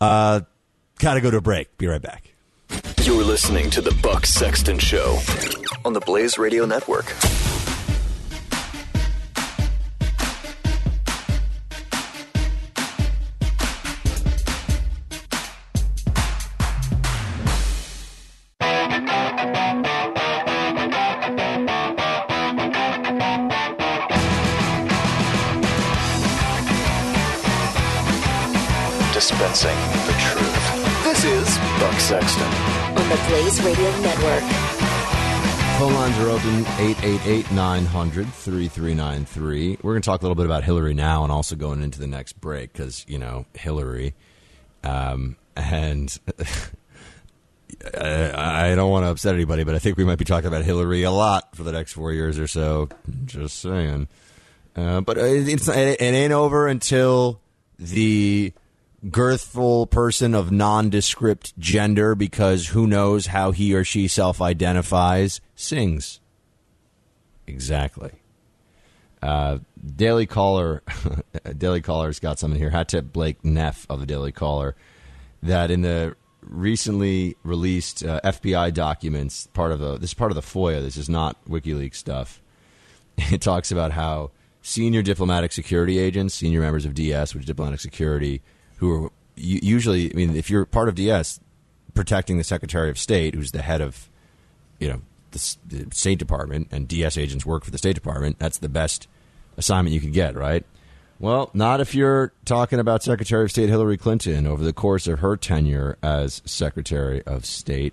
E: Uh, gotta go to a break. Be right back.
B: You're listening to the Buck Sexton Show on the Blaze Radio Network. The
F: Blaze Radio Network.
E: Phone lines are open 888 900 3393. We're going to talk a little bit about Hillary now and also going into the next break because, you know, Hillary. Um, and I I don't want to upset anybody, but I think we might be talking about Hillary a lot for the next four years or so. Just saying. Uh, but it's, it, it ain't over until the girthful person of nondescript gender because who knows how he or she self identifies sings. Exactly. Uh, Daily Caller, Daily Caller's got something here. Hatip Blake Neff of the Daily Caller, that in the recently released uh, FBI documents, part of the this is part of the FOIA. This is not WikiLeaks stuff. It talks about how senior diplomatic security agents, senior members of DS, which is diplomatic security, who are usually, I mean, if you're part of DS, protecting the Secretary of State, who's the head of, you know, the, the State Department, and DS agents work for the State Department. That's the best assignment you could get, right? Well, not if you're talking about Secretary of State Hillary Clinton over the course of her tenure as Secretary of State.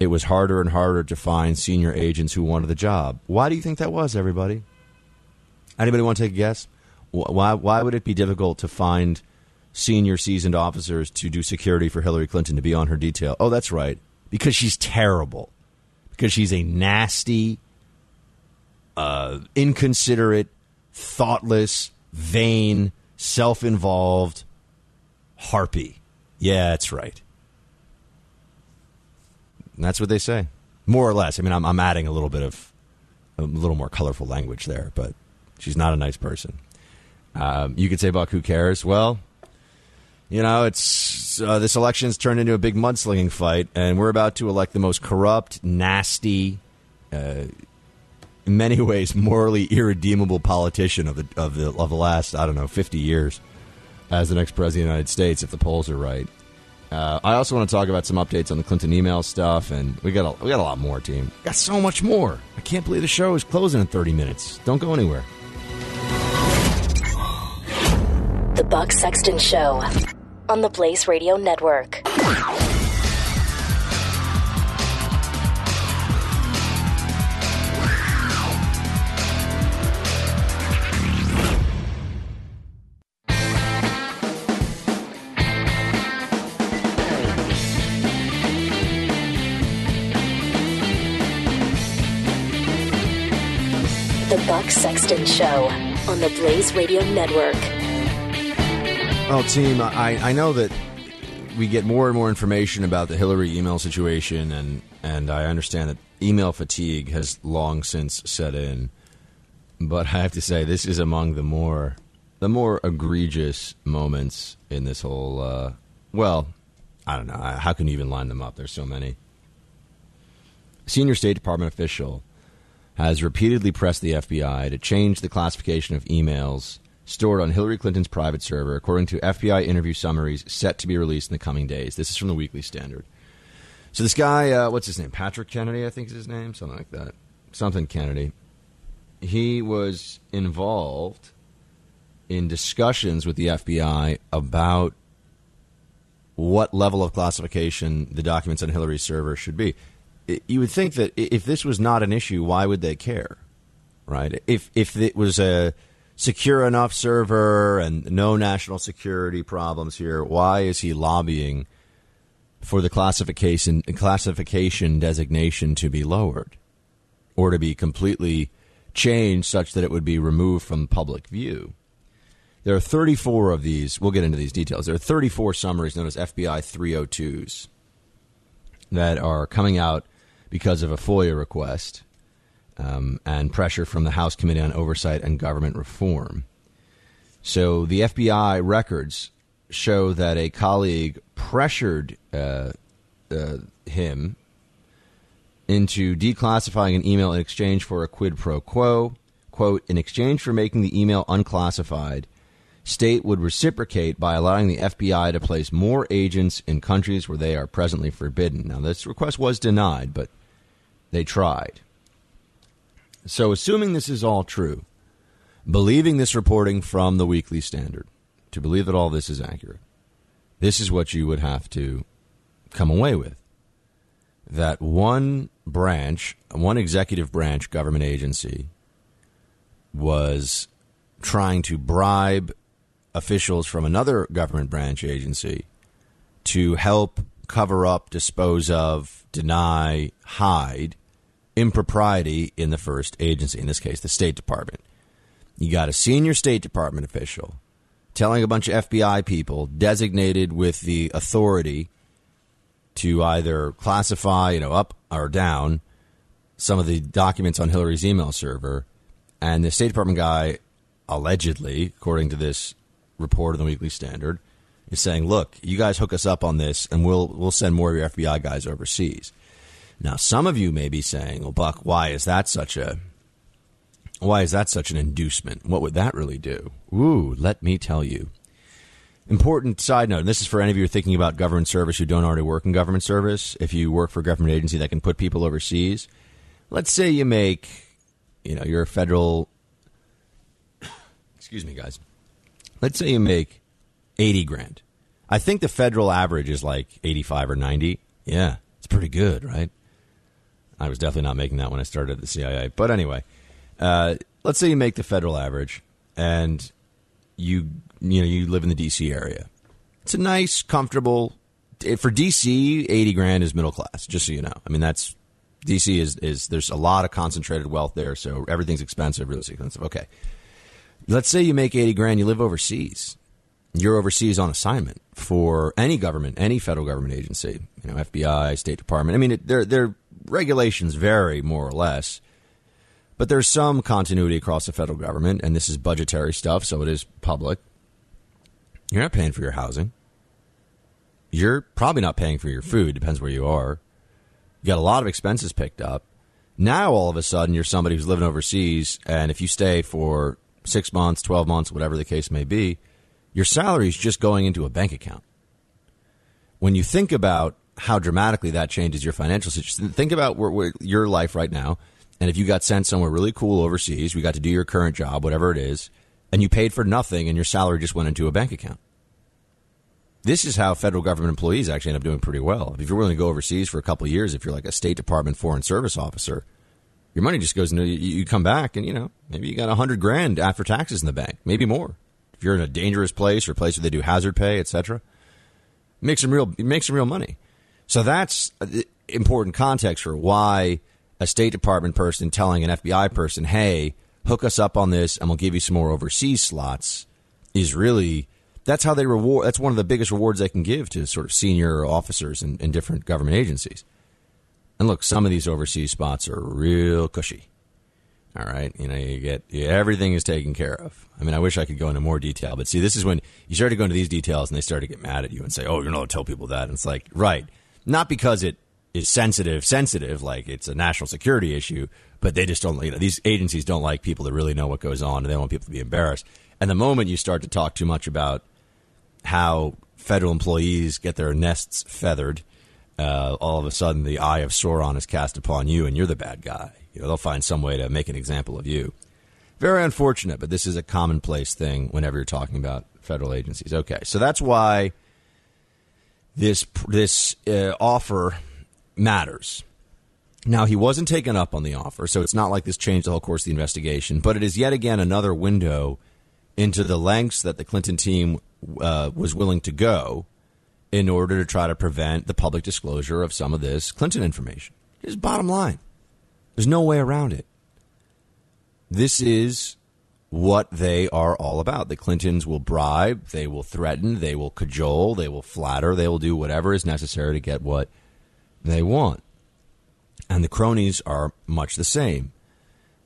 E: It was harder and harder to find senior agents who wanted the job. Why do you think that was, everybody? Anybody want to take a guess? Why, why would it be difficult to find senior seasoned officers to do security for Hillary Clinton to be on her detail? Oh, that's right. Because she's terrible. Because she's a nasty, uh, inconsiderate, thoughtless, vain, self involved harpy. Yeah, that's right. And that's what they say, more or less. I mean, I'm, I'm adding a little bit of a little more colorful language there, but she's not a nice person. Um, you could say, Buck, who cares? Well, you know, it's uh, this election's turned into a big mudslinging fight, and we're about to elect the most corrupt, nasty, uh, in many ways morally irredeemable politician of the of the of the last I don't know fifty years as the next president of the United States if the polls are right. Uh, I also want to talk about some updates on the Clinton email stuff, and we got a, we got a lot more, team. got so much more. I can't believe the show is closing in thirty minutes. Don't go anywhere.
F: The Buck Sexton Show on the Blaze Radio Network. The Buck Sexton Show on the Blaze Radio Network.
E: Well, team, I, I know that we get more and more information about the Hillary email situation, and, and I understand that email fatigue has long since set in. But I have to say, this is among the more the more egregious moments in this whole. Uh, well, I don't know. How can you even line them up? There's so many. Senior State Department official has repeatedly pressed the FBI to change the classification of emails stored on Hillary Clinton's private server, according to FBI interview summaries set to be released in the coming days. This is from the Weekly Standard. So this guy, uh, what's his name? Patrick Kennedy, I think is his name, something like that. Something Kennedy. He was involved in discussions with the FBI about what level of classification the documents on Hillary's server should be you would think that if this was not an issue, why would they care, right? If if it was a secure enough server and no national security problems here, why is he lobbying for the classification classification designation to be lowered or to be completely changed such that it would be removed from public view? There are 34 of these. We'll get into these details. There are 34 summaries known as FBI 302s that are coming out because of a FOIA request um, and pressure from the House Committee on Oversight and Government Reform. So the FBI records show that a colleague pressured uh, uh, him into declassifying an email in exchange for a quid pro quo. Quote, in exchange for making the email unclassified, state would reciprocate by allowing the FBI to place more agents in countries where they are presently forbidden. Now, this request was denied, but they tried. So, assuming this is all true, believing this reporting from the Weekly Standard, to believe that all this is accurate, this is what you would have to come away with. That one branch, one executive branch government agency, was trying to bribe officials from another government branch agency to help cover up, dispose of, deny, hide impropriety in the first agency, in this case, the State Department. You got a senior State Department official telling a bunch of FBI people designated with the authority to either classify, you know, up or down some of the documents on Hillary's email server. And the State Department guy, allegedly, according to this report in the Weekly Standard, is saying, "Look, you guys hook us up on this, and we'll we'll send more of your FBI guys overseas." Now, some of you may be saying, "Well, Buck, why is that such a why is that such an inducement? What would that really do?" Ooh, let me tell you. Important side note, and this is for any of you thinking about government service who don't already work in government service. If you work for a government agency that can put people overseas, let's say you make, you know, you're a federal excuse me, guys. Let's say you make 80 grand. I think the federal average is like 85 or 90. Yeah, it's pretty good, right? I was definitely not making that when I started at the CIA. But anyway, uh, let's say you make the federal average and you you know you live in the DC area. It's a nice, comfortable for DC. 80 grand is middle class. Just so you know, I mean that's DC is is there's a lot of concentrated wealth there, so everything's expensive, really expensive. Okay, let's say you make 80 grand, you live overseas. You're overseas on assignment for any government, any federal government agency, you know, FBI, State Department. I mean, it, their their regulations vary more or less, but there's some continuity across the federal government, and this is budgetary stuff, so it is public. You're not paying for your housing. You're probably not paying for your food. Depends where you are. You got a lot of expenses picked up. Now all of a sudden you're somebody who's living overseas, and if you stay for six months, twelve months, whatever the case may be, your salary is just going into a bank account. When you think about how dramatically that changes your financial situation, think about where, where your life right now. And if you got sent somewhere really cool overseas, we got to do your current job, whatever it is, and you paid for nothing and your salary just went into a bank account. This is how federal government employees actually end up doing pretty well. If you're willing to go overseas for a couple years, if you're like a State Department Foreign Service officer, your money just goes into you, you come back and you know maybe you got a hundred grand after taxes in the bank, maybe more. If you're in a dangerous place or a place where they do hazard pay, etc., make some real make some real money. So that's important context for why a State Department person telling an FBI person, "Hey, hook us up on this, and we'll give you some more overseas slots," is really that's how they reward. That's one of the biggest rewards they can give to sort of senior officers in, in different government agencies. And look, some of these overseas spots are real cushy. All right, you know, you get everything is taken care of. I mean, I wish I could go into more detail, but see, this is when you start to go into these details, and they start to get mad at you and say, "Oh, you're not to tell people that." And it's like, right, not because it is sensitive, sensitive, like it's a national security issue, but they just don't. You know, these agencies don't like people to really know what goes on, and they want people to be embarrassed. And the moment you start to talk too much about how federal employees get their nests feathered, uh, all of a sudden the eye of Sauron is cast upon you, and you're the bad guy. You know, they'll find some way to make an example of you. Very unfortunate, but this is a commonplace thing whenever you're talking about federal agencies. Okay, so that's why this this uh, offer matters. Now he wasn't taken up on the offer, so it's not like this changed the whole course of the investigation. But it is yet again another window into the lengths that the Clinton team uh, was willing to go in order to try to prevent the public disclosure of some of this Clinton information. Here's bottom line there's no way around it. This is what they are all about. The Clintons will bribe, they will threaten, they will cajole, they will flatter, they will do whatever is necessary to get what they want. And the cronies are much the same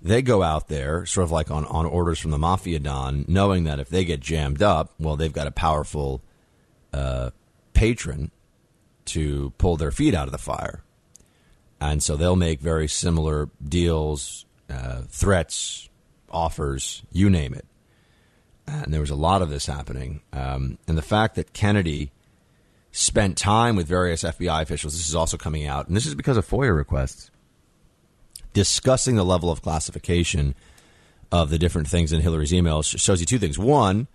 E: they go out there sort of like on, on orders from the mafia don, knowing that if they get jammed up, well, they've got a powerful uh, patron to pull their feet out of the fire. And so they'll make very similar deals, uh, threats, offers, you name it. And there was a lot of this happening. Um, and the fact that Kennedy spent time with various FBI officials, this is also coming out, and this is because of FOIA requests discussing the level of classification of the different things in Hillary's emails shows you two things. One,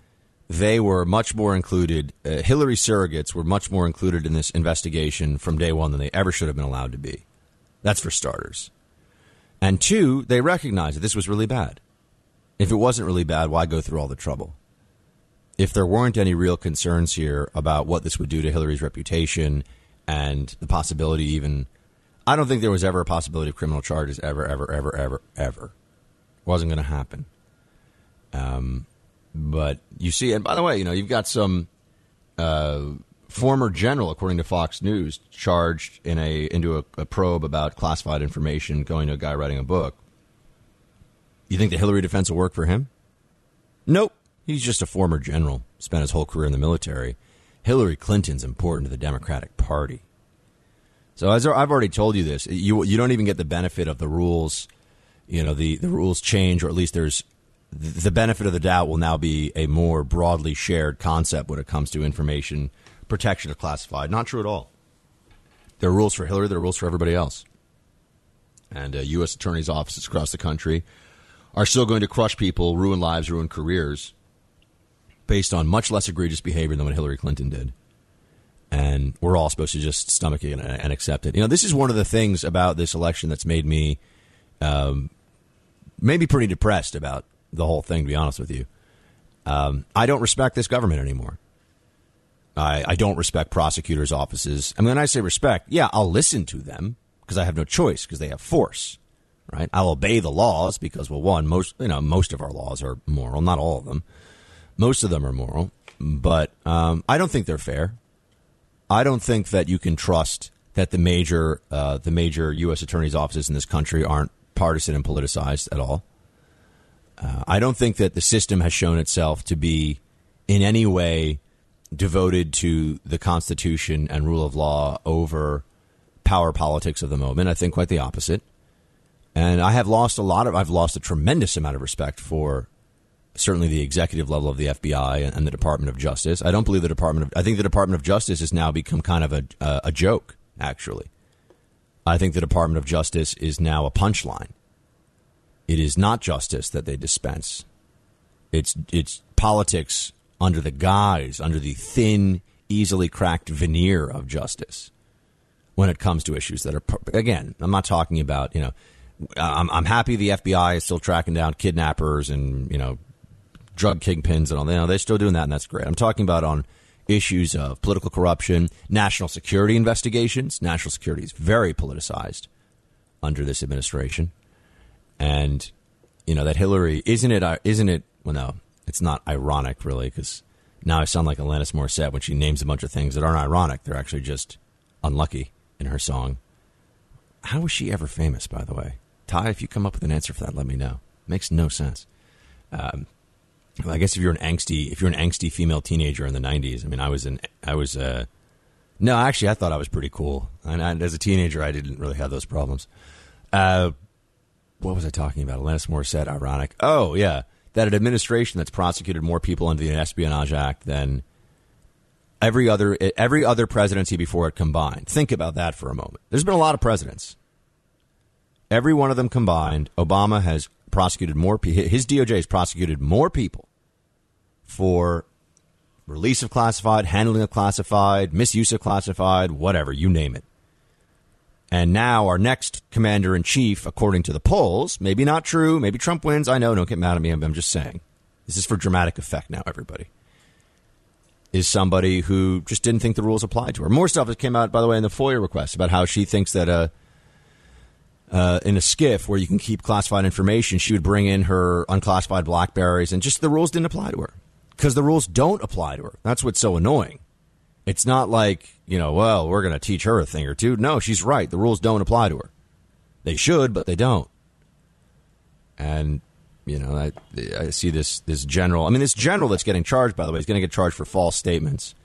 E: they were much more included. Uh, Hillary surrogates were much more included in this investigation from day one than they ever should have been allowed to be. That's for starters. And two, they recognized that this was really bad. If it wasn't really bad, why go through all the trouble? If there weren't any real concerns here about what this would do to Hillary's reputation and the possibility even I don't think there was ever a possibility of criminal charges ever, ever, ever, ever, ever. Wasn't going to happen. Um, but you see, and by the way, you know, you've got some uh, former general, according to Fox News, charged in a into a, a probe about classified information, going to a guy writing a book. You think the Hillary defense will work for him? Nope. He's just a former general, spent his whole career in the military. Hillary Clinton's important to the Democratic Party. So as I've already told you this, you you don't even get the benefit of the rules. You know the the rules change, or at least there's the benefit of the doubt will now be a more broadly shared concept when it comes to information protection of classified. Not true at all. There are rules for Hillary. There are rules for everybody else. And uh, U.S. attorneys' offices across the country are still going to crush people, ruin lives, ruin careers based on much less egregious behavior than what Hillary Clinton did. And we're all supposed to just stomach it and, and accept it. You know, this is one of the things about this election that's made me um, maybe pretty depressed about the whole thing, to be honest with you. Um, I don't respect this government anymore. I, I don't respect prosecutors' offices. I mean, when I say respect, yeah, I'll listen to them because I have no choice because they have force, right? I'll obey the laws because, well, one, most you know most of our laws are moral, not all of them. Most of them are moral, but um, I don't think they're fair. I don't think that you can trust that the major uh, the major U.S. attorneys' offices in this country aren't partisan and politicized at all. Uh, I don't think that the system has shown itself to be in any way devoted to the Constitution and rule of law over power politics of the moment. I think quite the opposite. And I have lost a lot of, I've lost a tremendous amount of respect for certainly the executive level of the FBI and the Department of Justice. I don't believe the Department of, I think the Department of Justice has now become kind of a, a, a joke, actually. I think the Department of Justice is now a punchline. It is not justice that they dispense. It's it's politics under the guise, under the thin, easily cracked veneer of justice. When it comes to issues that are again, I'm not talking about you know, I'm, I'm happy the FBI is still tracking down kidnappers and you know, drug kingpins and all. You know, they're still doing that, and that's great. I'm talking about on issues of political corruption, national security investigations. National security is very politicized under this administration and you know that Hillary isn't it uh, isn't it well no it's not ironic really because now I sound like Alanis Morissette when she names a bunch of things that aren't ironic they're actually just unlucky in her song. How was she ever famous, by the way? Ty, if you come up with an answer for that, let me know. Makes no sense. Um, I guess if you're an angsty, if you're an angsty female teenager in the '90s, I mean, I was an, I was, uh, no, actually, I thought I was pretty cool. And, and as a teenager, I didn't really have those problems. Uh, what was I talking about? Alanis Morissette, ironic. Oh, yeah. That an administration that's prosecuted more people under the Espionage Act than every other every other presidency before it combined. Think about that for a moment. There's been a lot of presidents. Every one of them combined, Obama has prosecuted more his DOJ has prosecuted more people for release of classified, handling of classified, misuse of classified, whatever, you name it. And now our next commander in chief, according to the polls, maybe not true, maybe Trump wins. I know, don't get mad at me. I'm just saying. This is for dramatic effect now, everybody. Is somebody who just didn't think the rules applied to her. More stuff that came out, by the way, in the FOIA request about how she thinks that uh, uh, in a skiff where you can keep classified information, she would bring in her unclassified Blackberries, and just the rules didn't apply to her because the rules don't apply to her. That's what's so annoying. It's not like, you know, well, we're going to teach her a thing or two. No, she's right. The rules don't apply to her. They should, but they don't. And, you know, I, I see this, this general. I mean, this general that's getting charged, by the way, is going to get charged for false statements.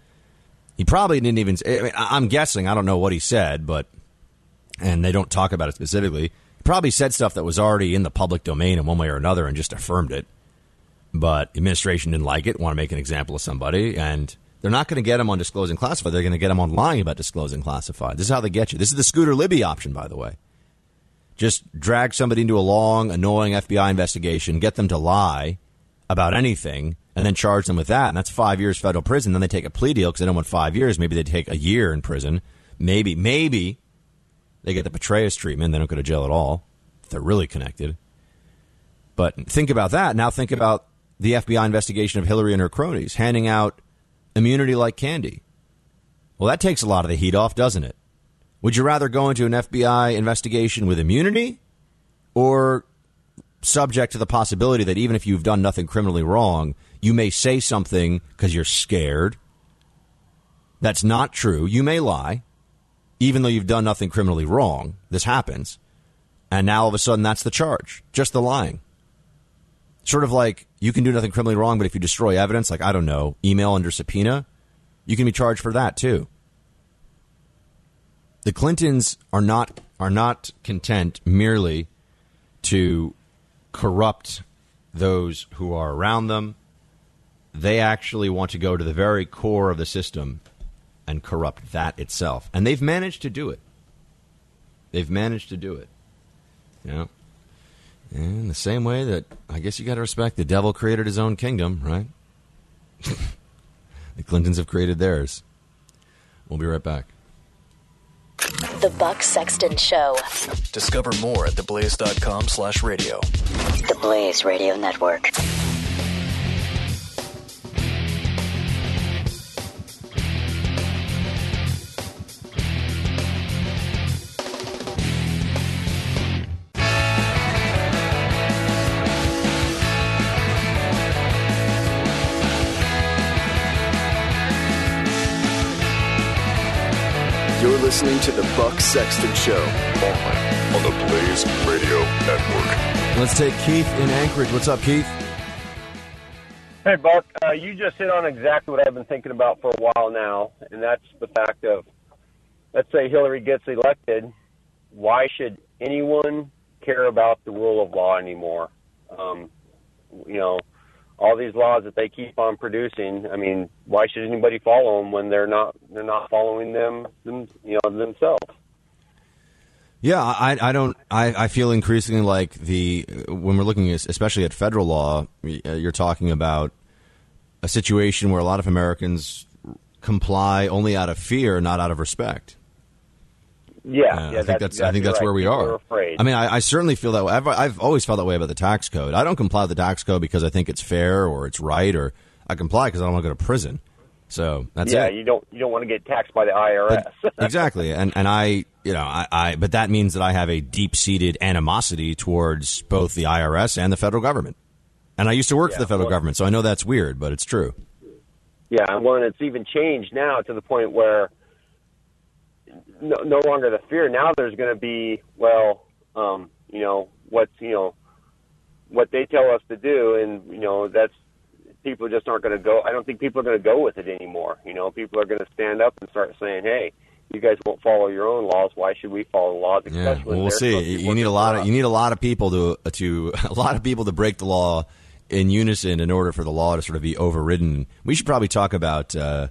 E: He probably didn't even. I mean, I'm guessing. I don't know what he said, but. And they don't talk about it specifically. Probably said stuff that was already in the public domain in one way or another and just affirmed it. But administration didn't like it, want to make an example of somebody, and they're not going to get them on disclosing classified. They're going to get them on lying about disclosing classified. This is how they get you. This is the Scooter Libby option, by the way. Just drag somebody into a long, annoying FBI investigation, get them to lie about anything, and then charge them with that. And that's five years federal prison. Then they take a plea deal because they don't want five years. Maybe they take a year in prison. Maybe, maybe they get the Petraeus treatment. They don't go to jail at all. They're really connected. But think about that. Now think about the FBI investigation of Hillary and her cronies, handing out immunity like candy. Well, that takes a lot of the heat off, doesn't it? Would you rather go into an FBI investigation with immunity or subject to the possibility that even if you've done nothing criminally wrong, you may say something because you're scared? That's not true. You may lie, even though you've done nothing criminally wrong. This happens. And now all of a sudden, that's the charge just the lying. Sort of like you can do nothing criminally wrong, but if you destroy evidence, like, I don't know, email under subpoena, you can be charged for that too. The Clintons are not are not content merely to corrupt those who are around them. They actually want to go to the very core of the system and corrupt that itself. And they've managed to do it. They've managed to do it. You know? In the same way that I guess you got to respect the devil created his own kingdom, right? the Clintons have created theirs. We'll be right back.
F: The Buck Sexton Show.
B: Discover more at theblaze.com slash radio.
F: The Blaze Radio Network.
B: Listening to the Buck Sexton Show only on the Blaze Radio Network.
E: Let's take Keith in Anchorage. What's up, Keith?
K: Hey, Buck, uh, you just hit on exactly what I've been thinking about for a while now, and that's the fact of, let's say Hillary gets elected, why should anyone care about the rule of law anymore? Um, you know, all these laws that they keep on producing. I mean, why should anybody follow them when they're not they're not following them, them you know themselves?
E: Yeah, I, I don't. I, I feel increasingly like the when we're looking, especially at federal law, uh, you're talking about a situation where a lot of Americans comply only out of fear, not out of respect.
K: Yeah,
E: Uh,
K: yeah
E: I think that's, I think that's
K: right.
E: where we
K: People
E: are.
K: afraid.
E: I mean, I, I certainly feel that way. I've, I've always felt that way about the tax code. I don't comply with the tax code because I think it's fair or it's right, or I comply because I don't want to go to prison. So that's it.
K: yeah,
E: it.
K: you don't you don't want to get taxed by the IRS.
E: exactly, and and I, you know, I, I, but that means that I have a deep seated animosity towards both the IRS and the federal government. And I used to work for the federal
K: well-
E: government, so I know that's weird, but it's true.
K: Yeah, and one it's even changed now to the point where no, no longer the fear. Now there's going to be well, um, you know what's you know what they tell us to do, and you know that's people just aren't going to go. I don't think people are going to go with it anymore. You know, people are going to stand up and start saying, "Hey, you guys won't follow your own laws. Why should we follow laws?"
E: Yeah, well, we'll see.
K: supposed to be
E: You need a lot of you need a lot of people to to a lot of people to break the law in unison in order for the law to sort of be overridden. We should probably talk about uh,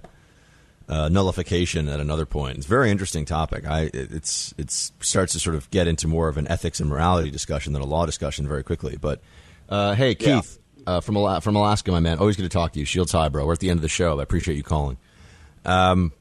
E: uh, nullification at another point. It's a very interesting topic. I it- it's it's starts to sort of get into more of an ethics and morality discussion than a law discussion very quickly. But uh, hey,
K: Yeah.
E: Keith uh, from Ala- from Alaska, my man, always good to talk to you. Shields high, bro. We're at the end of the show. I appreciate you calling. Um,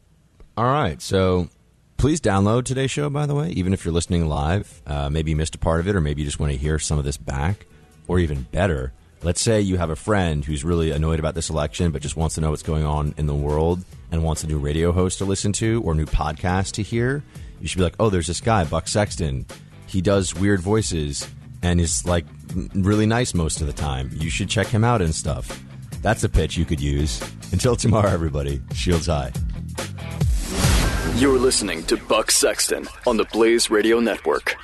E: all right, so please download today's show. By the way, even if you're listening live, uh, maybe you missed a part of it, or maybe you just want to hear some of this back, or even better, let's say you have a friend who's really annoyed about this election, but just wants to know what's going on in the world and wants a new radio host to listen to or new podcast to hear. You should be like, oh, there's this guy, Buck Sexton. He does weird voices and is like really nice most of the time. You should check him out and stuff. That's a pitch you could use. Until tomorrow, everybody. Shields high.
B: You're listening to Buck Sexton on the Blaze Radio Network.